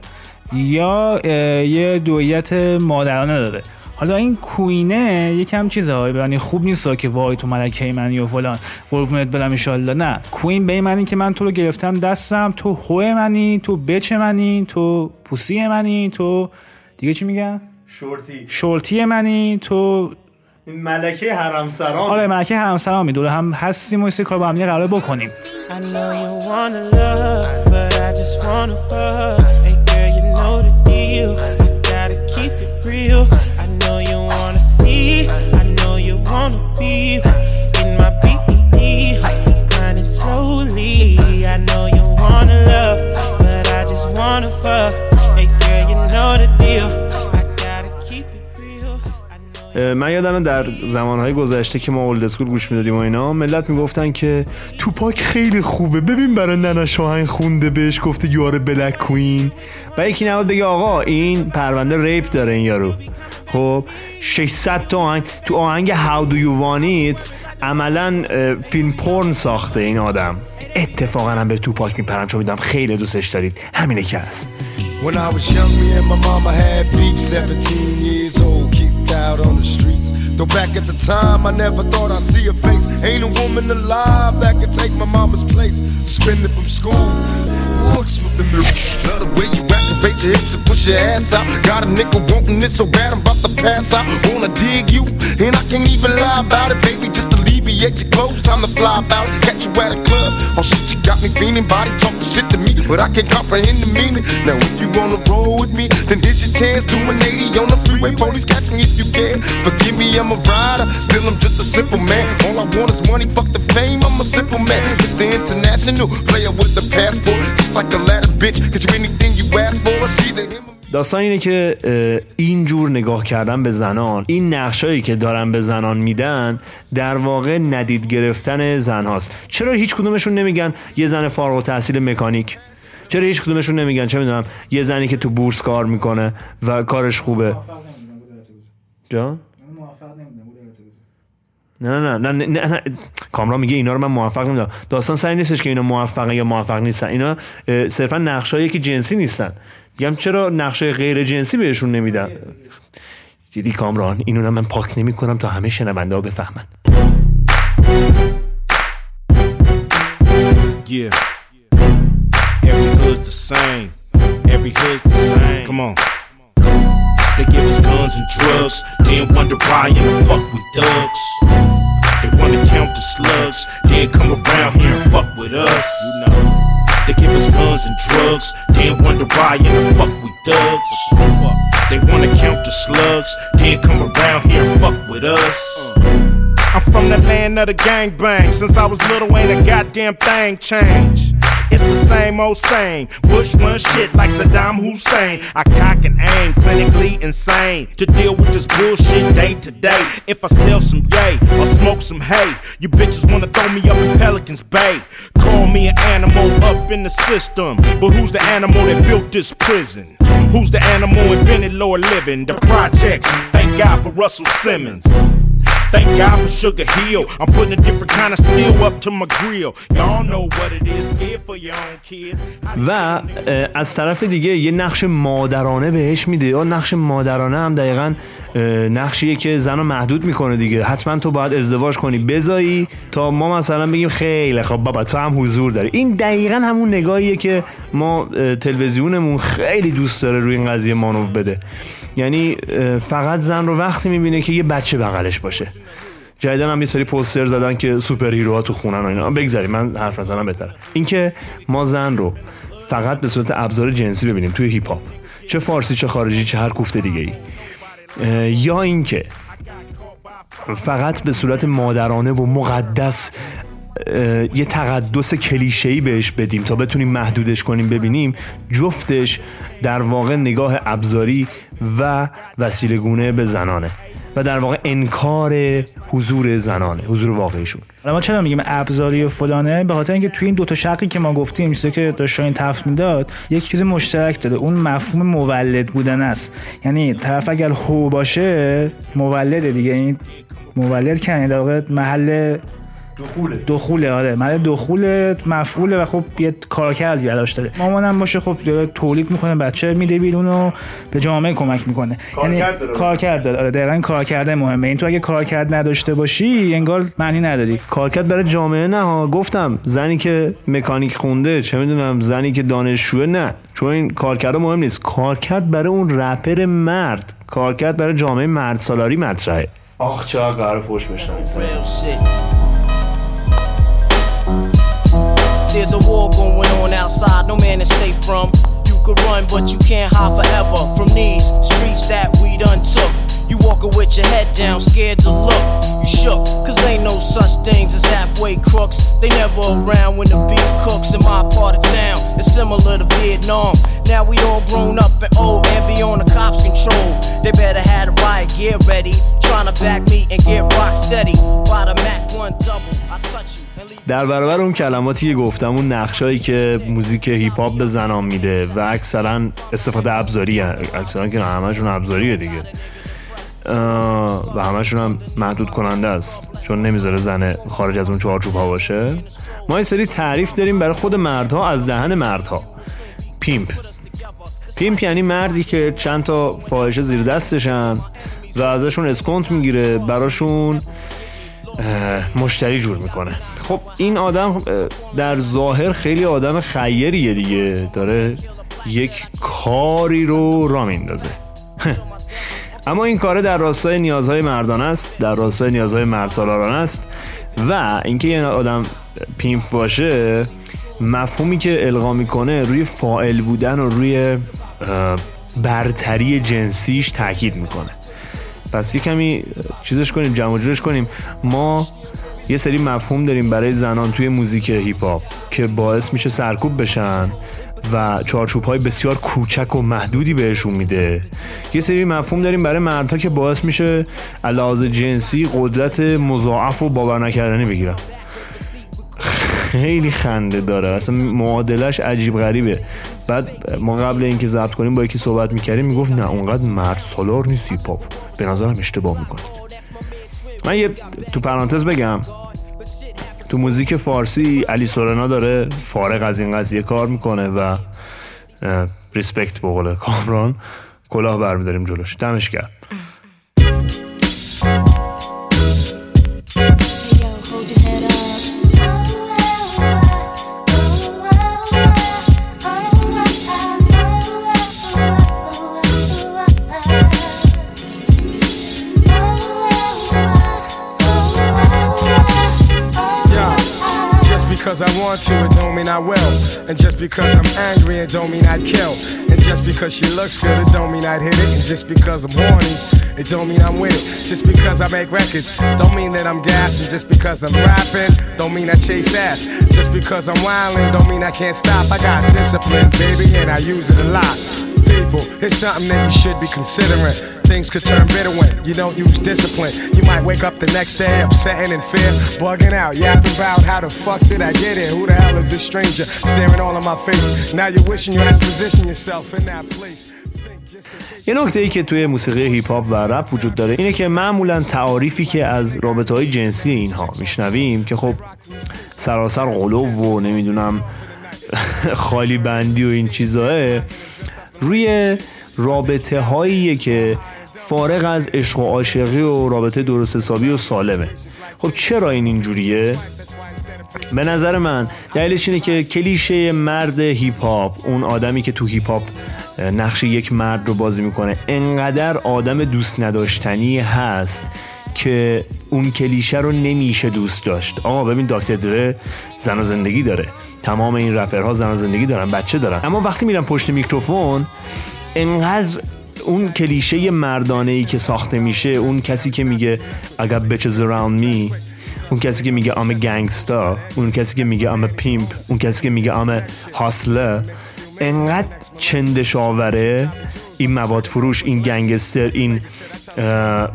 یا یه دویت مادرانه داره. حالا این کوینه یکم چیزه های یعنی خوب نیست که وای تو ملکه منی و فلان. قربونت برم ایشالله نه کوین به این معنی که من تو رو گرفتم دستم تو خوه منی تو بچ منی تو پوسی منی تو دیگه چی میگن؟ شورتی. شورتی منی تو این ملکه حرم سرام آره ملکه همسرامی دوره هم هستیم و سری کار با هم قرار بکنیم. I من یادم در زمانهای گذشته که ما اولد اسکول گوش می‌دادیم و اینا ملت می‌گفتن که توپاک خیلی خوبه. ببین برای ننه شاهنگ خونده بهش گفته یار بلک کوین و یکی نباید بگه آقا این پرونده ریپ داره این یارو. خب 600 تا آهنگ. تو آهنگ How do you want it عملا فیلم پرن ساخته این آدم. اتفاقا هم به توپاک میپرم چون می‌دونم خیلی دوستش دارید همینه که هست When I was young, me and my mama had beef. 17 years old, kicked out on the streets. Though back at the time, I never thought I'd see a face. Ain't a woman alive that could take my mama's place. Suspended from school. What's with the Love the way you activate your hips and push your ass out. Got a nigga wanting it so bad, I'm about to pass out. Wanna dig you, and I can't even lie about it, baby. Just alleviate your clothes, time to fly about. Catch you at a club. Oh shit, you got me feeling, body talking shit to me, but I can't comprehend the meaning. Now if you wanna roll with me, then here's your chance. Do an 80 on the freeway, police catch me if you can. Forgive me, I'm a rider, still I'm just a simple man. All I want is money, fuck the fame, I'm a simple man. Mr. International, player with the passport, just like a ladder bitch. Get you anything you ask for, داستان اینه که این جور نگاه کردن به زنان این نقشایی که دارن به زنان میدن در واقع ندید گرفتن زن هاست. چرا هیچ کدومشون نمیگن یه زن فارغ التحصیل مکانیک؟ چرا هیچ کدومشون نمیگن؟ چه می‌دونم یه زنی که تو بورس کار می‌کنه و کارش خوبه. جان؟ نه نه نه نه, نه, نه. کامران میگه اینا رو من موفق نمی‌دونم داستان سعی نیستش که اینا موفقن یا موفق نیستن اینا صرفا نقشایی که جنسی نیستن میگم چرا نقشه غیر جنسی بهشون نمیدن دیدی کامران اینو من پاک نمی کنم تا همه شنونده ها بفهمن Yeah. Every hood's the same. Every hood's the same. Come on. They give us guns and drugs, then wonder why in the fuck we thugs. They wanna count the slugs, then come around here and fuck with us. You know. They give us guns and drugs, then wonder why in the fuck we thugs. They wanna count the slugs, then come around here and fuck with us. Uh. I'm from the land of the gangbang. Since I was little, ain't a goddamn thing changed. It's the same old same. Bush run shit like Saddam Hussein. I cock and aim, clinically insane. To deal with this bullshit day to day. If I sell some yay or smoke some hay, you bitches wanna throw me up in Pelican's Bay. Call me an animal up in the system. But who's the animal that built this prison? Who's the animal invented lower living? The projects. Thank God for Russell Simmons. Thank God for Sugar Hill. I'm putting a different kind of steel up to my grill. Y'all know what it is. Scared for your own kids. و اه، از طرف دیگه یه نقش مادرانه بهش میده یا نقش مادرانه هم دقیقا نقشیه که زن رو محدود می‌کنه دیگه حتما تو باید ازدواج کنی بزایی تا ما مثلا بگیم خیلی خب بابا تو هم حضور داری این دقیقا همون نگاهیه که ما تلویزیونمون خیلی دوست داره روی این قضیه مانو بده یعنی فقط زن رو وقتی می‌بینه که یه بچه بغلش باشه. جدیدن هم یه سری پوستر زدن که سوپر هیروها تو خونن و اینا. بگذاری من حرف نزنم بهتره. اینکه ما زن رو فقط به صورت ابزار جنسی ببینیم توی هیپ هاپ چه فارسی چه خارجی چه هر کوفته دیگه ای یا اینکه فقط به صورت مادرانه و مقدس یه تقدس کلیشه‌ای بهش بدیم تا بتونیم محدودش کنیم ببینیم جفتش در واقع نگاه ابزاری و وسیله گونه به زنانه و در واقع انکار حضور زنانه حضور واقعیشون. ما چرا میگیم ابزاری و فلانه؟ به خاطر اینکه توی این دوتا شقی که ما گفتیم چیزی که داشت شاین تفس می‌داد یک چیز مشترک داره اون مفهوم مولد بودن است. یعنی طرف اگر هو باشه مولده دیگه. این مولد که یعنی در واقع محل دخوله. دخوله آره. محل دخول مفعوله و خب یه کارکردی براش داره. مامانم باشه خب داره تولید می‌کنه بچه میده بیرون و به جامعه کمک می‌کنه. کارکرد داره. کارکرد داره. آره دقیقاً کارکرد مهمه. این تو اگه کارکرد نداشته باشی انگار معنی نداری. کارکرد برای جامعه نه ها. گفتم زنی که مکانیک خونده چه می‌دونم زنی که دانشجوه نه. چون این کارکرد مهم نیست. کارکرد برای اون رپر مرد. کارکرد برای جامعه مرد سالاری مطرحه. آخ چقدر قرار فوش بشنویم. There's a war going on outside, no man is safe from. You could run, but you can't hide forever from these streets that we done took. You walking with your head down, scared to look. You shook, cause ain't no such things as halfway crooks. They never around when the beef cooks in my part of town. It's similar to Vietnam. Now we all grown up and old and be on the cops' control. They better have the riot gear ready. Trying to back me and get rock steady. By the Mac 1 double, I touch در برابر اون کلماتی که گفتم اون نقشایی که موزیک هیپ هاپ به زنان میده و اکثرا استفاده ابزاری اکثرا که همشون ابزاریه دیگه. و همشون هم محدود کننده است چون نمی‌ذاره زن خارج از اون چارچوب ها باشه. ما یه سری تعریف داریم برای خود مردها از دهن مردها. پیمپ. پیمپ یعنی مردی که چند تا فاحشه زیر دستشن و ازشون اسکونت می‌گیره براشون مشتری جور می‌کنه. خب این آدم در ظاهر خیلی آدم خیریه دیگه. داره یک کاری رو را میندازه. [LAUGHS] اما این کار در راستای نیازهای مردان است در راستای نیازهای مرد سالاران است و اینکه یه آدم پیمپ باشه مفهومی که القا می‌کنه روی فائل بودن و روی برتری جنسیش تاکید می‌کنه. پس یه کمی چیزش کنیم جمع جورش کنیم. ما یه سری مفهوم داریم برای زنان توی موزیک هیپ هاپ که باعث میشه سرکوب بشن و چارچوب های بسیار کوچک و محدودی بهشون میده. یه سری مفهوم داریم برای مردها که باعث میشه علاوه جنسی قدرت مضاعف و باور نکردنی بگیرن. خیلی خنده داره. اصلا معادلش عجیب غریبه. بعد ما قبل اینکه ضبط کنیم با یکی صحبت می‌کردیم می‌گفت نه اونقدر مرد سالار نیست هیپ به نظرم اشتباه می‌کنه من یه تو پرانتز بگم. تو موزیک فارسی علی سورنا داره فارغ از این قضیه کار می‌کنه و ریسپکت به قول کامران کلاه برمیداریم جلوش. دمش گرم. Because I want to, it don't mean I will. And just because I'm angry, it don't mean I'd kill. And just because she looks good, it don't mean I'd hit it. And just because I'm horny, it don't mean I'm with it. Just because I make records, don't mean that I'm gassed. And just because I'm rapping, don't mean I chase ass. Just because I'm wildin', don't mean I can't stop. I got discipline, baby, and I use it a lot. People, it's something that you should be considering. Things could turn bitter when you don't use discipline. You might wake up the next day upset and fear, bugging out, yapping about how the fuck did I get here? Who the hell is this stranger staring all in my face? Now you're wishing you had positioned yourself in that place. یه نکته ای که توی موسیقی هیپ هاپ و رپ وجود داره اینه که معمولا تعاریفی که از رابطه های جنسی اینها میشنویم که خب سراسر غلو و نمی‌دونم خالی بندی و این چیزاه روی رابطه هاییه که فارغ از عشق و عاشقی و رابطه درست حسابی و سالمه. خب چرا این اینجوریه؟ به نظر من دلیلش اینه که کلیشه مرد هیپ هاپ اون آدمی که تو هیپ هاپ نقش یک مرد رو بازی می‌کنه انقدر آدم دوست نداشتنی هست که اون کلیشه رو نمیشه دوست داشت. آقا ببین دکتر دره زن و زندگی داره. تمام این رپرها زن زندگی دارن بچه دارن اما وقتی میرن پشت میکروفون انقدر اون کلیشه مردانه ای که ساخته میشه اون کسی که میگه got bitches around me اون کسی که میگه ام گنگستا اون کسی که میگه ام پیمپ اون کسی که میگه ام هاسله انقدر چندش آوره این مواد فروش این گنگستر این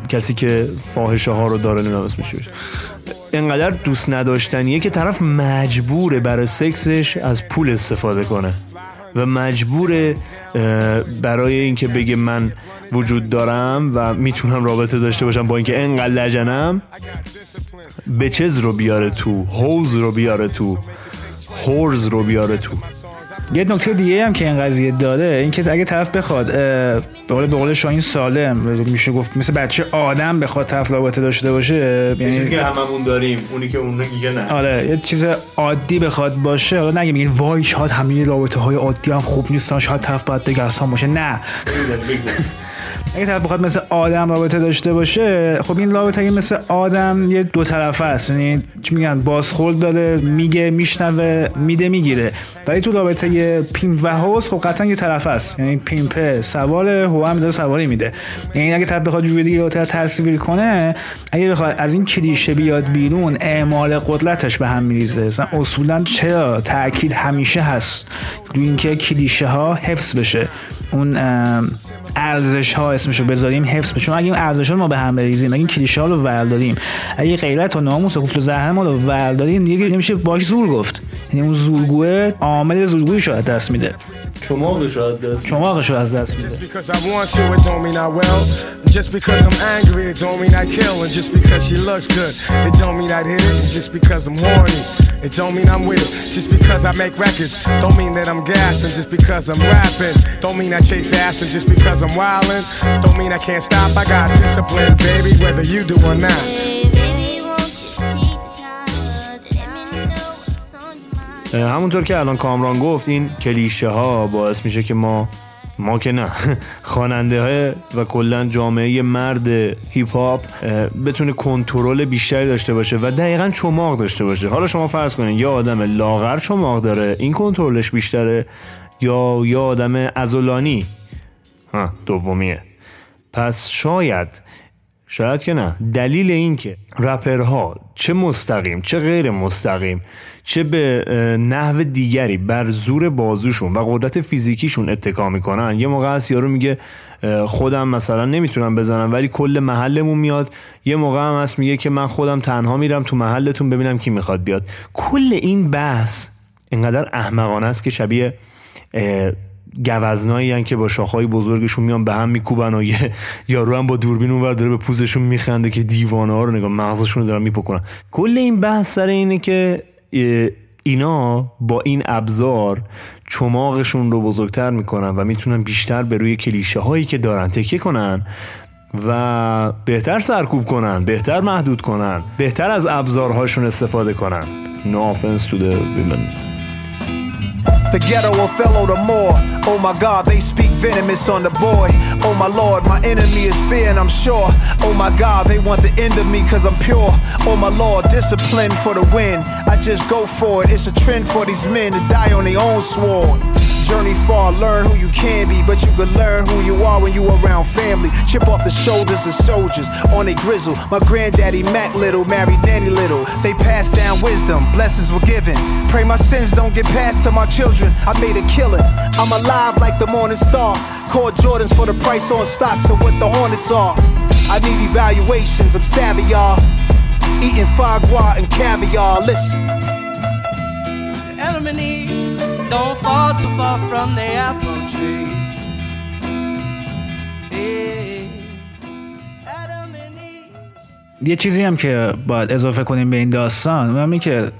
کسی که فاحشه ها رو داره نمی‌دونم اسمش. انقدر دوست نداشتنیه که طرف مجبوره برای سکسش از پول استفاده کنه و مجبوره اه، برای اینکه بگه من وجود دارم و می‌تونم رابطه داشته باشم با اینکه انقدر لجنم بچز رو بیاره تو هوز رو بیاره تو هورز رو بیاره تو. یه نکته دیگه هم که این قضیه داره این که اگه طرف بخواد به قول به قول شاهین سالم میشه گفت مثل بچه آدم بخواد طرف رابطه داشته باشه یه چیزی یعنی که هممون داریم اونی که اون میگه نه. آره یه چیز عادی بخواد باشه حالا نگه میگین وای شاید همه رابطه های عادی هم خوب نیستن شاید طرف باید اصلا باشه. نه. [LAUGHS] اگه طرف بخواد مثل آدم رابطه داشته باشه خب این رابطه اگه مثل آدم یه دو طرفه است. یعنی چی میگن؟ بازخورد داره میگه میشنوه میده می‌گیره. ولی تو رابطه پیمپ و هوس خب قطعا یه طرفه است. یعنی پیمپ سوال هو هم داره سواری میده. یعنی اگه طرف بخواد جوری دیگه رابطه تصویر کنه اگه بخواد از این کلیشه بیاد بیرون اعمال قدرتش به هم میریزه. مثلا اصولا چرا تاکید همیشه هست؟ اینکه کلیشه ها حفظ بشه. اون ارزش ها اسمشو بذاریم حفظ بشه چون اگه این ارزش ها رو ما به هم بریزیم اگه این کلیشه ها رو ورداریم اگه غیرت و ناموس و قفل و زهر ما رو ورداریم دیگه نمیشه باش زور گفت یعنی اون زورگوه عامل زورگویی شو از دست میده چماقش از دست چماقش از دست میده Because I want to, it don't mean I will. And just because I'm angry, it don't mean I kill. And just because she looks good, it don't mean I'd hit it. And just because I'm horny, it don't mean I'm with it. Just because I make records, don't mean that I'm gassed. And just because I'm rapping, don't mean I chase ass. And just because I'm wildin', don't mean I can't stop. I got discipline, baby, whether you do or not. اه، همونطور که الان کامران گفت این کلیشه ها باعث میشه که ما ما که نه. [LAUGHS] خواننده های و کلا جامعه مرد هیپ هاپ بتونه کنترل بیشتری داشته باشه و دقیقا چماق داشته باشه. حالا شما فرض کنین یه آدم لاغر چماق داره این کنترلش بیشتره؟ یا یه آدم ازولانی ها دومیه. پس شاید شاید که نه. دلیل این که رپرها چه مستقیم چه غیر مستقیم چه به نحو دیگری بر زور بازوشون و قدرت فیزیکیشون اتکا می‌کنن. یه موقع هست یارو میگه خودم مثلا نمی‌تونم بزنم ولی کل محلمون میاد. یه موقع هم هست میگه که من خودم تنها میرم تو محلتون ببینم کی می‌خواد بیاد. کل این بحث اینقدر احمقانه است که شبیه گوزنایی هن که با شاخهای بزرگشون میان به هم میکوبن و یه یارو هم با دوربین اونور داره به پوزشون میخنده که دیوانه ها رو نگاه مغزشون رو دارن میپکنن کل این بحث سر اینه که اینا با این ابزار چماقشون رو بزرگتر می‌کنن و می‌تونن بیشتر به روی کلیشه هایی که دارن تکیه کنن و بهتر سرکوب کنن بهتر محدود کنن بهتر از ابزارهاشون استفاده کنن No offense to the women The ghetto Othello the more. Oh my god, they speak venomous on the boy. Oh my lord, my enemy is fear and I'm sure. Oh my god, they want the end of me cause I'm pure. Oh my lord, discipline for the win. I just go for it. It's a trend for these men to die on their own sword. Journey far, learn who you can be, but you can learn who you are when you around family. Chip off the shoulders of soldiers on a grizzle. My granddaddy Mac Little married Nanny Little. They passed down wisdom, blessings were given. Pray my sins don't get passed to my children. I made a killing. I'm alive like the morning star. Call Jordans for the price on stocks and what the Hornets are. I need evaluations, I'm savvy, y'all. Eating foie gras and caviar. Listen. Eve don't fall too far from the apple tree. Hey. یه چیزی هم که باید اضافه کنیم به این داستان اونم این که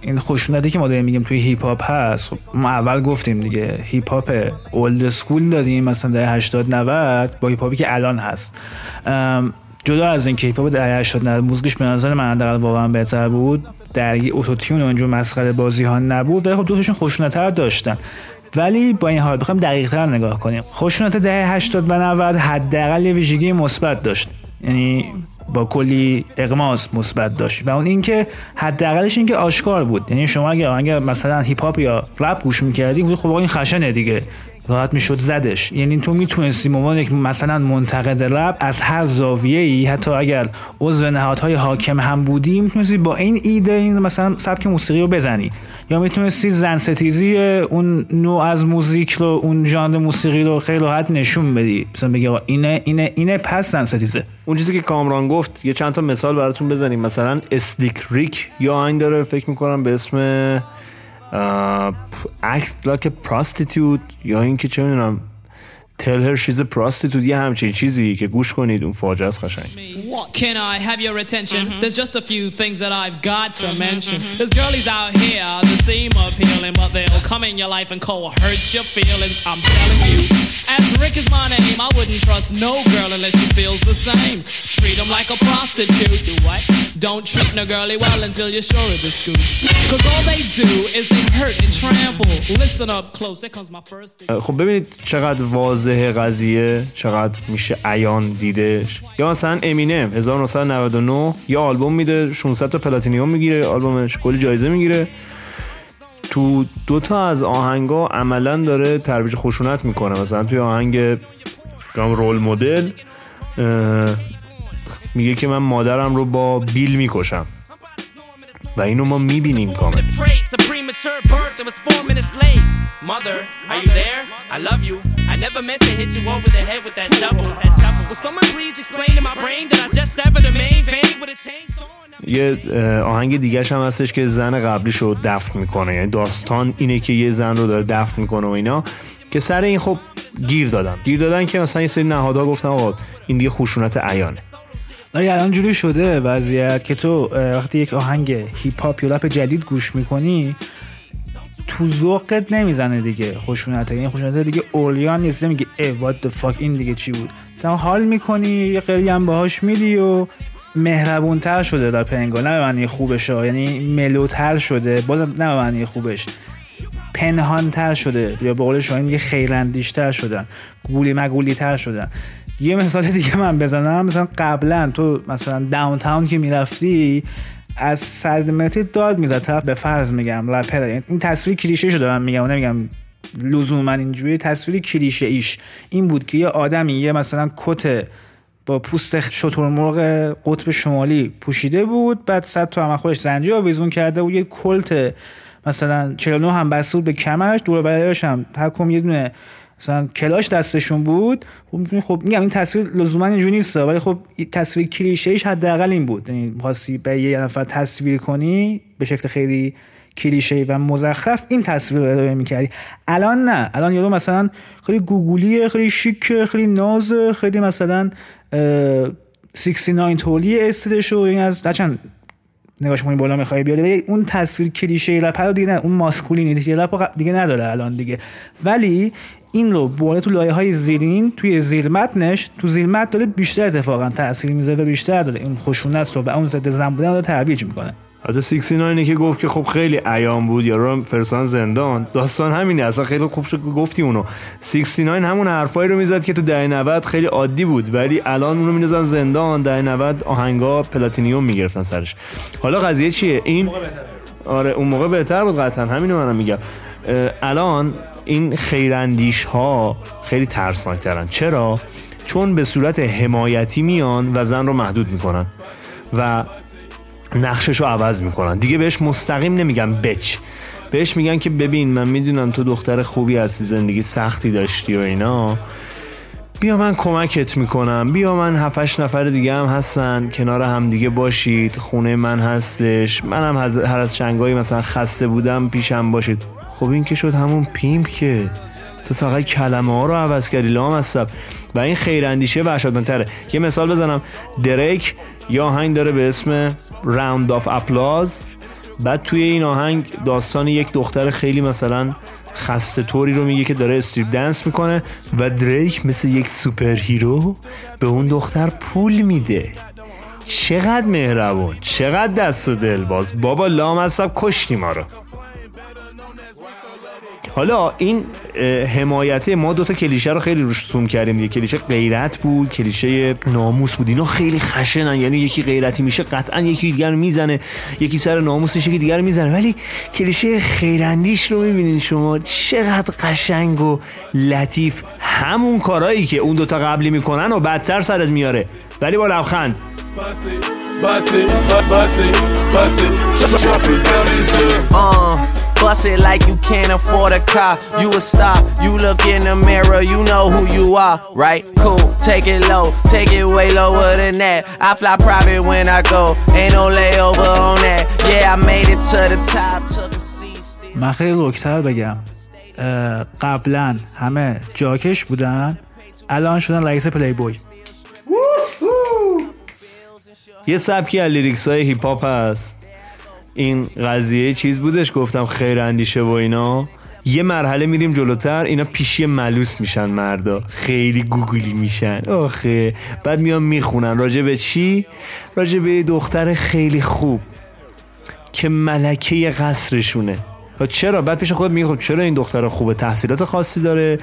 این خشونتی که ما داریم میگیم توی هیپ هاپ هست ما اول گفتیم دیگه هیپ هاپ old school داریم مثلا در 80 90 با هیپ هاپی که الان هست جدا از هیپ هاپ در 80 90 موزیکش به نظر من حداقل واقعا بهتر بود. درگیر اتوتیون اینجور مسخره بازی ها نبود. ولی خب دوتاشون خشونت رو داشتن. ولی با این حال بخوایم دقیق تر نگاه کنیم. خشونت دهه 80 و 90 حداقل یه ویژگی مثبت داشت. یعنی با کلی اقماس مثبت داشت. و اون اینکه حداقلش اینکه آشکار بود. یعنی شما اگه اگه مثلا هیپ هاپ یا رپ گوش می‌کردی خب این خشنه دیگه. راحت می‌شد زدش. یعنی تو می‌تونستی عنوان یک مثلا منتقد رپ از هر زاویه ای حتی اگر عضو نهادهای حاکم هم بودی می‌تونستی با این ایده این مثلا سبک موسیقی رو بزنی. یا می‌تونستی زن ستیزی اون نوع از موزیک رو اون ژانر موسیقی رو خیلی راحت نشون بدی. مثلا بگی اینه اینه اینه پس زن ستیزه. اون چیزی که کامران گفت یه چند تا مثال براتون بزنیم. مثلا اسلیک ریک یا آهنگ داره فکر می‌کنم به اسم اکت لاک پراستیتیوت یا اینکه چه میدونم tell her she's a prostitute یه همچین چیزی که گوش کنید اون فاجعه است قشنگ What can I have your attention? There's just a few things that I've got to mention. There's girlies out here that seem appealing, but they'll come in your life and cold hurt your feelings. I'm telling you. As Rick is my name, I wouldn't trust no girl unless she feels the same. Treat them like a prostitute. Do what? Don't treat no girlie well until you're sure of the scoop. Cause all they do is they hurt and trample. Listen up close, here comes my first. خب ببینید چقدر واضحه قضیه چقدر میشه عیان دیدش یا مثلا امینم 1999 یه آلبوم میده 600 تا platinum می‌گیره آلبومش کلی جایزه می‌گیره تو دو تا از آهنگا عملا داره ترویج خشونت می‌کنه مثلا توی آهنگ Role Model میگه که من مادرم رو با بیل می‌کشم و اینو ما می‌بینیم کامل. Mother, are you there? I love you. I never meant to hit you over the head with that shovel. Will someone please explain to my brain that I just severed the main vein with a chainsaw? یه آهنگ دیگه هم هستش که زن قبلیش رو دفن می‌کنه. یعنی داستان اینه که یه زن رو داره دفن می‌کنه و اینا که سر این خب گیر دادن. گیر دادن که مثلا یه سری نهادها گفتن آقا این دیگه خشونت عیانه. ولی الان جوری شده وضعیت که تو وقتی یک آهنگ هیپ هاپ یا جدید گوش می‌کنی تو ذوقت نمی‌زنه دیگه خشونت. یعنی خشونت دیگه اولیان نیست. میگه ای وات fuck این دیگه چی بود؟ تو حال می‌کنی یه قلی باهاش میدی و مهربونتر شده در پنگا نه به معنی خوبش ها. یعنی ملوتر شده بازم نه به معنی خوبش پنهانتر شده یا به قول شما میگه خیراندیشتر شدن گولی مگولی تر شدن یه مثال دیگه من بزنم مثلا قبلا تو مثلا داون تاون که می‌رفتی از صد متری داد می‌زد طرف به فرض میگم رپر یعنی این تصویر کلیشه شده من میگم نمیگم لزوما اینجوری تصویر کلیشه ایش این بود که یه آدمی یه مثلا کت با پوست شترمرغ قطب شمالی پوشیده بود. بعد صد تا هم خودش زنجیر آویزون کرده و یه کلت مثلا 49 هم بسته بود به کمرش دور برایش هم کدوم یه دونه مثلا کلاش دستشون بود. خب خب میگم این تصویر لزوما اینجوری نیست. ولی خب تصویر کلیشه ایش حداقل این بود. یعنی خواستی به یه نفر تصویر کنی به شکل خیلی کلیشه و مزخرف این تصویر رو ارائه می‌کردی. الان نه. الان یارو مثلا خیلی گوگلیه خیلی شیک خیلی ناز خیلی مثلا 69 تولی استیلش و این از چند نگاش کنی بالا می‌خوای بیاری اون تصویر کلیشه رپ رو دیگه نه اون ماسکولینیتی رپ دیگه نداره الان دیگه. ولی این رو برده تو لایه های زیرین توی زیر متنش تو زیر متن داره بیشتر اتفاقا تاثیر می‌ذاره و بیشتر داره. این خشونت رو و اون ضد زن بودن رو ترویج می‌کنه. از 69 که گفت که خب خیلی عیان بود یا رو فرسان زندان. داستان همینه اصلا خیلی خوب شد گفتی اونو. 69 همون حرفایی رو می‌زد که تو دهه 90 خیلی عادی بود ولی الان اونو میندازن زندان. دهه 90 آهنگا پلاتینیوم می‌گرفتن سرش. حالا قضیه چیه؟ این آره اون موقع بهتر بود قطعا. همینو منم میگم. الان این خیراندیش ها خیلی ترسناکترن. چرا؟ چون به صورت حمایتی میان و زن رو محدود می‌کنن. و نقشش رو عوض می‌کنن. دیگه بهش مستقیم نمیگن بچ. بهش میگن که ببین من می‌دونم تو دختر خوبی هستی زندگی سختی داشتی و اینا. بیا من کمکت می‌کنم. بیا من هفتش نفر دیگه هم هستن. کنار هم دیگه باشید. خونه من هستش. منم هر از شنگایی مثلا خسته بودم پیشم باشید. خب این که شد همون pimp که. تو فقط کلمه ها رو عوض کردی لام هستم و این خیراندیشه وحشتناکتره. یه مثال بزنم. دریک یه آهنگ داره به اسم Round of Applause بعد توی این آهنگ داستان یک دختر خیلی مثلا خسته طوری رو میگه که داره strip dance می‌کنه و دریک مثل یک superhero به اون دختر پول میده. چقدر مهربون چقدر دست و دل باز. بابا لام هستم کشتی ما رو. حالا این اه، حمایته ما دوتا کلیشه رو خیلی روش زوم کردیم دیگه. کلیشه غیرت بود کلیشه ناموس بود. اینا خیلی خشنن. یعنی یکی غیرتی میشه قطعا یکی دیگر رو می‌زنه. یکی سر ناموسش یکی دیگر رو می‌زنه. ولی کلیشه خیراندیش رو می‌بینین شما. چقدر قشنگ و لطیف. همون کارهایی که اون دوتا قبلی می‌کنن و بدتر سرت میاره. ولی با لبخند. bust it, bust it, drop it down into it. Uh, bust it like you can't afford a car. You a star. You look in the mirror, you know who you are, right? Cool. Take it low, take it way lower than that. I fly private when I go. Ain't no layover on that. Yeah, I made it to the top. Took a seat. من خیلی لوکتر بگم اه، قبلا همه جاکش بودن الان شدن رئیس پلی بوی یه سبکی از لیریکس های هیپ هاپ هست این قضیه چیز بودش؟ گفتم خیر اندیشه و اینا. یه مرحله میریم جلوتر اینا پیشی ملوس میشن مردا. خیلی گوگولی میشن. آخه. بعد میان می‌خونن. راجع به چی؟ راجع به دختر خیلی خوب که ملکه قصرشونه. و چرا؟ بعد پیش خود میگه خب چرا این دختر خوبه تحصیلات خاصی داره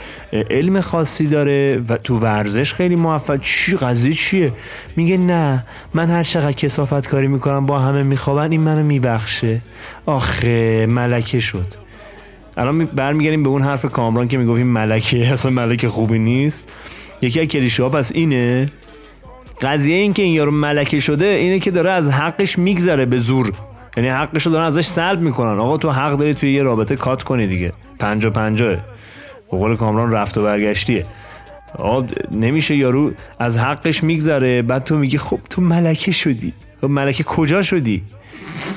علم خاصی داره و تو ورزش خیلی موفق. چی؟ قضیه چیه؟ میگه نه من هر چقدر کسافت کاری می‌کنم با همه میخوابن این منو میبخشه. آخه ملکه شد. الان می- برمیگردیم به اون حرف کامران که می‌گفت این ملکه [LAUGHS] اصلا ملکه خوبی نیست. یکی از کلیشه ها پس اینه. قضیه این که این یارو ملکه شده اینه که داره از حقش میگذره به زور. یعنی حقش رو دارن ازش سلب می‌کنن. آقا تو حق داری توی یه رابطه کات کنی دیگه. پنجا پنجاه. به قول کامران رفت و برگشتیه. آقا نمیشه یارو از حقش میگذره بعد تو میگی خب تو ملکه شدی. خب ملکه کجا شدی؟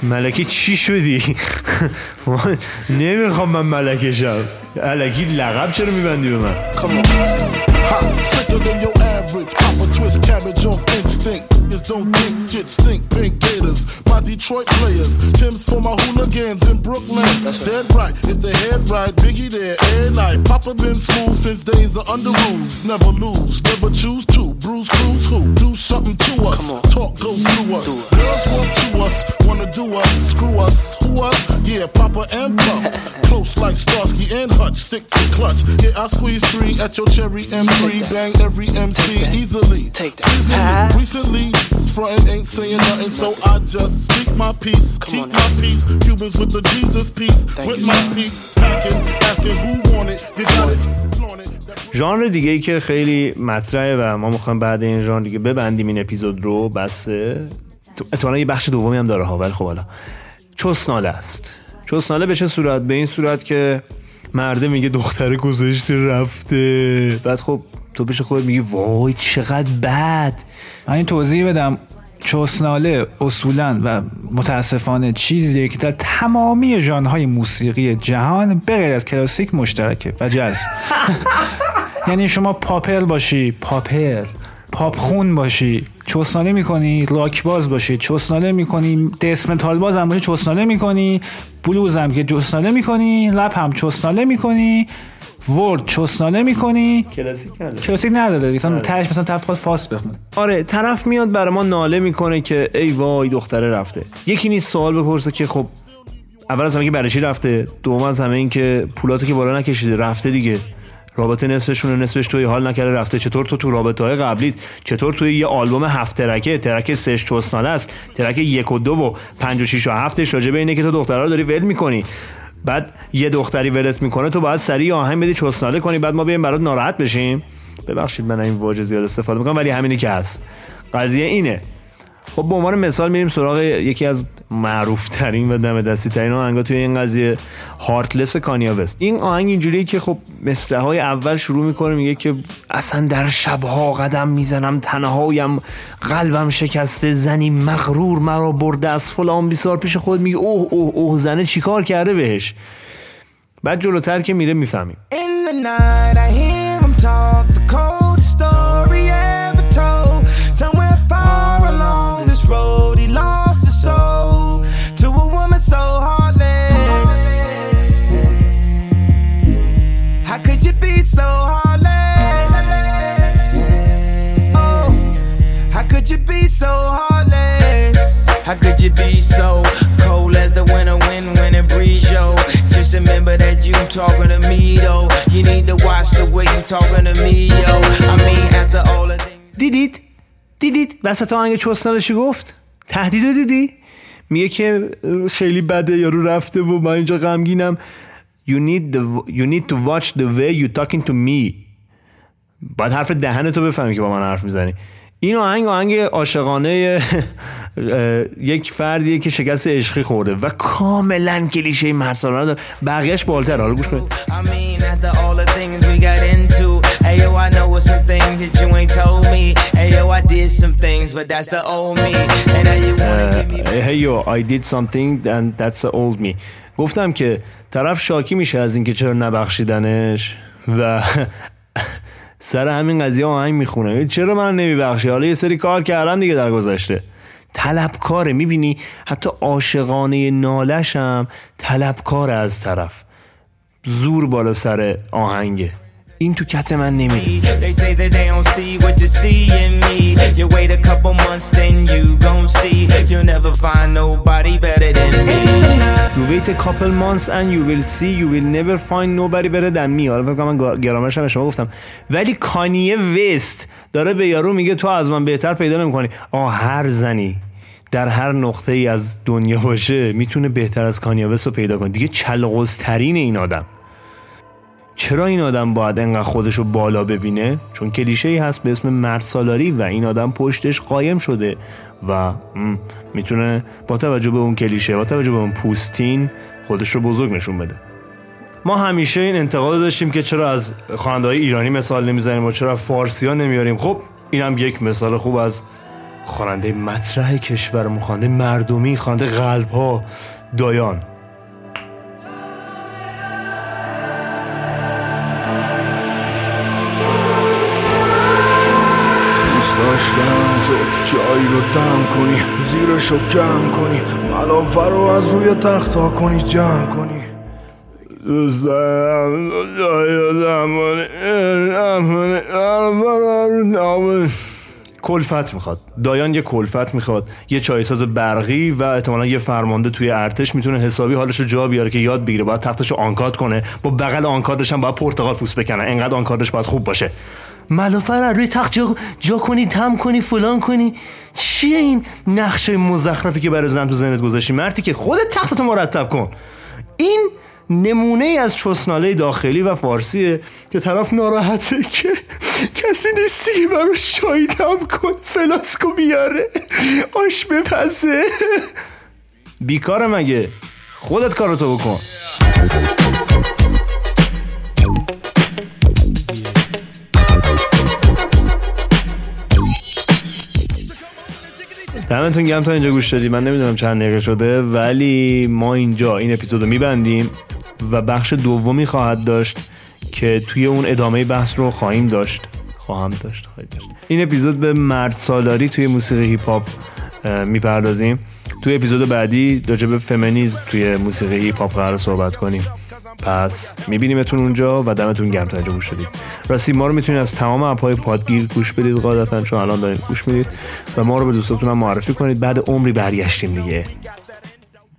ملکه چی شدی؟ [LAUGHS] نمی‌خوام من ملکه شم. علکی لقب چرا میبندی به من؟ Come on. Ha, sicker than your average. Pop a twist cabbage off instinct. Niggas don't think shit think Pink Gators, my Detroit players. Tim's for my hooligans in Brooklyn. Dead right, if the head right, Biggie there every night. Papa been school since days of under rules. Never lose, never choose to. Bruise, cruise, who? Do something to us. Talk, go through us. Girls want to us, wanna do us. Screw us, who us? Yeah, Papa and Pup. [LAUGHS] Close like Starsky and Hutch. Stick to clutch. Yeah, I squeeze three at your cherry M3. Bang every MC easily. Take that. Easily. Recently, frontin' ain't saying nothing, so I just speak my peace. Keep my peace. Cubans with the Jesus peace. with my peace. Packing, asking who want it. You got it. ژانر دیگه ای که خیلی مطرحه و ما می‌خوایم بعد این ژانر دیگه ببندیم این اپیزود رو بس اتفاقا یه بخش دومی هم داره ها ولی خب حالا چسناله است چسناله به چه صورت به این صورت که مرده میگه دختر گذاشته رفته بعد خب تو پیش خود میگی وای چقدر بد. من این توضیح بدم چوسناله اصولا و متاسفانه چیزیه که در تمامی ژانرهای موسیقی جهان به غیر از کلاسیک مشترکه و جاز. [LAUGHS] یعنی شما پاپل باشی پاپل. پاپ خون باشی چوسناله می‌کنی راک باز باشی چوسناله می‌کنی death metal باز هم باشی چوسناله می‌کنی بلوز هم که چوسناله می‌کنی رپ هم چوسناله می‌کنی. world چوسناله می‌کنی؟ کلاسیک نداره. کلاسیک نداره. مثلا تهش مثلا طرف فاس بخونه. آره طرف میاد برای ما ناله می‌کنه که ای وای دختره رفته. یکی نیست سوال بپرسه که خب اول از همه که برای چی رفته؟ دوم از همه این که پولاتو که بالا نکشیده رفته دیگه. رابطه نصفشونه نصفش توی حال نکرده رفته. چطور تو تو رابطه های قبلیت؟ چطور توی یه آلبوم هفت ترکه؟ ترک سش چوسناله است. ترک یک و دو و پنج و شیش و هفتش. راجع به اینه که تو دخترها داری ول می‌کنی. بعد یه دختری ولت می‌کنه تو باید سریع آهنگ بدی چوسناله کنی بعد ما بیایم برات ناراحت بشیم. ببخشید من این واژه زیاد استفاده می‌کنم ولی همینی که هست. قضیه اینه. خب به عنوان مثال میریم سراغ یکی از معروف ترین و دم دستی ترین آهنگا توی این قضیه هارتلس کانیا وست این آهنگ اینجوریه که خب مصرع های اول شروع می‌کنه میگه که اصلا در شبها قدم می‌زنم تنهایم قلبم شکسته زنی مغرور مرا برده از فلان بیسار پیش خود. میگه اوه اوه اوه زنه چیکار کرده بهش؟ بعد جلوتر که میره می‌فهمیم. how could you be so heartless? How could you be so cold as the winter wind when it breeze, yo? Just remember that you talking to me, though. You need to watch the way you talking to me, yo. I mean, after all the things. دیدید دیدید وسط آهنگ چوستانشی گفت تهدید رو دیدی میگه که خیلی بده یارو رفته و من اینجا غمگینم you need, the, you need to watch the way you talking to me باید حرف دهن تو بفهمی که با من حرف میزنی این آهنگ آهنگ عاشقانه یک فردیه که شکست عشقی خورده و کاملا کلیشه مرسانه داره. بقیهش بالتر حالا گوش کنید. گفتم که طرف شاکی میشه از اینکه چرا نبخشیدنش و سر همین قضیه آهنگ می‌خونه چرا من نمیبخشی؟ حالا یه سری کار کردم دیگه در گذشته. طلبکاره می‌بینی؟ حتی عاشقانه نالش هم طلبکار از طرف. زور بالا سر آهنگه. این تو کت من نمیره. You wait a couple months and you will see. You will never find nobody better than فکر من گرامرش به شما گفتم. ولی کانیه وست داره به یارو میگه تو از من بهتر پیدا نمی‌کنی. آه هر زنی در هر نقطه ای از دنیا باشه می‌تونه بهتر از کانیه وست رو پیدا کنه. دیگه چلغزترین این آدم. چرا این آدم باید انقدر خودش رو بالا ببینه؟ چون کلیشه ای هست به اسم مرد سالاری و این آدم پشتش قایم شده و می‌تونه با توجه به اون کلیشه با توجه به اون پوستین خودش رو بزرگ نشون بده. ما همیشه این انتقاد داشتیم که چرا از خواننده ایرانی مثال نمی‌زنیم و چرا فارسی ها نمیاریم خب اینم یک مثال خوب از خواننده مطرح کشورمون خواننده مردمی خواننده قلب ها دایان. دم کنی زیرش رو کم کنی ملافه رو از روی تختا کنی جمع کنی. دوست دارم جایی رو کلفت می‌خواد. دایان یه کلفت می‌خواد. یه چایساز برقی و احتمالا یه فرمانده توی ارتش می‌تونه حسابی حالش رو جا بیاره که یاد بگیره. باید تختش رو آنکاد کنه. با بغل آنکادش هم باید پرتقال پوست بکنه. انقدر آنکادش باید خوب باشه. ملافه رو روی تخت جا, جا کنی تم کنی فلان کنی. چیه این نقشه مزخرفی که برای زن تو ذهنت گذاشتی؟ مرتی که خودت تختتو مرتب کن. این نمونه ای از چسناله داخلی و فارسیه که طرف ناراحته که کسی نیستی که براش چای دم کن فلاسکو بیاره آش بپسه بیکاره مگه؟ خودت کارتو بکن. دمتون گرم تا اینجا گوش دادی. من نمی‌دونم چند دقیقه شده ولی ما اینجا این اپیزود رو میبندیم. و بخش دومی خواهد داشت که توی اون ادامه بحث رو خواهیم داشت. خواهم داشت خواهید داشت. این اپیزود به مرد سالاری توی موسیقی هیپ هاپ می‌پردازیم. توی اپیزود بعدی راجع به توی موسیقی هیپ هاپ قرار صحبت کنیم. پس میبینیمتون اونجا و دمتون گرم تا گوش دادید راستی ما رو می‌تونید از تمام app های پادگیر گوش بدید قاعدتا چون الان دارید گوش می‌دید. و ما رو به دوستاتون هم معرفی کنید. بعد عمری برگشتیم دیگه.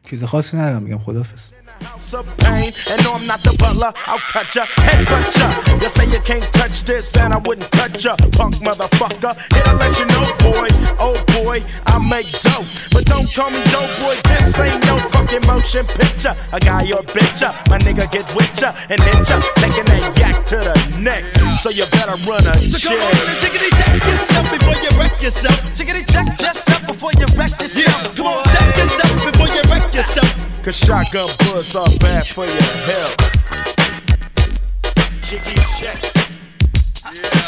چیز خاصی ندارم میگم خدافظ house of pain. And no, I'm not the butler. I'll cut ya, head cut ya. You say you can't touch this, and I wouldn't touch ya, punk motherfucker. Here to let you know, boy, oh boy, I make dope. But don't call me dope, boy. This ain't no fucking motion picture. A guy or bitch ya, my nigga get with ya and hit ya, taking that yak to the neck. So you better run a So check. come on and tickety check yourself before you wreck yourself. Tickety check yourself before you wreck yourself. Yeah, come on, check yourself before you wreck yourself. Cause shotgun bullets are bad for your health. Jiggy check. Yeah.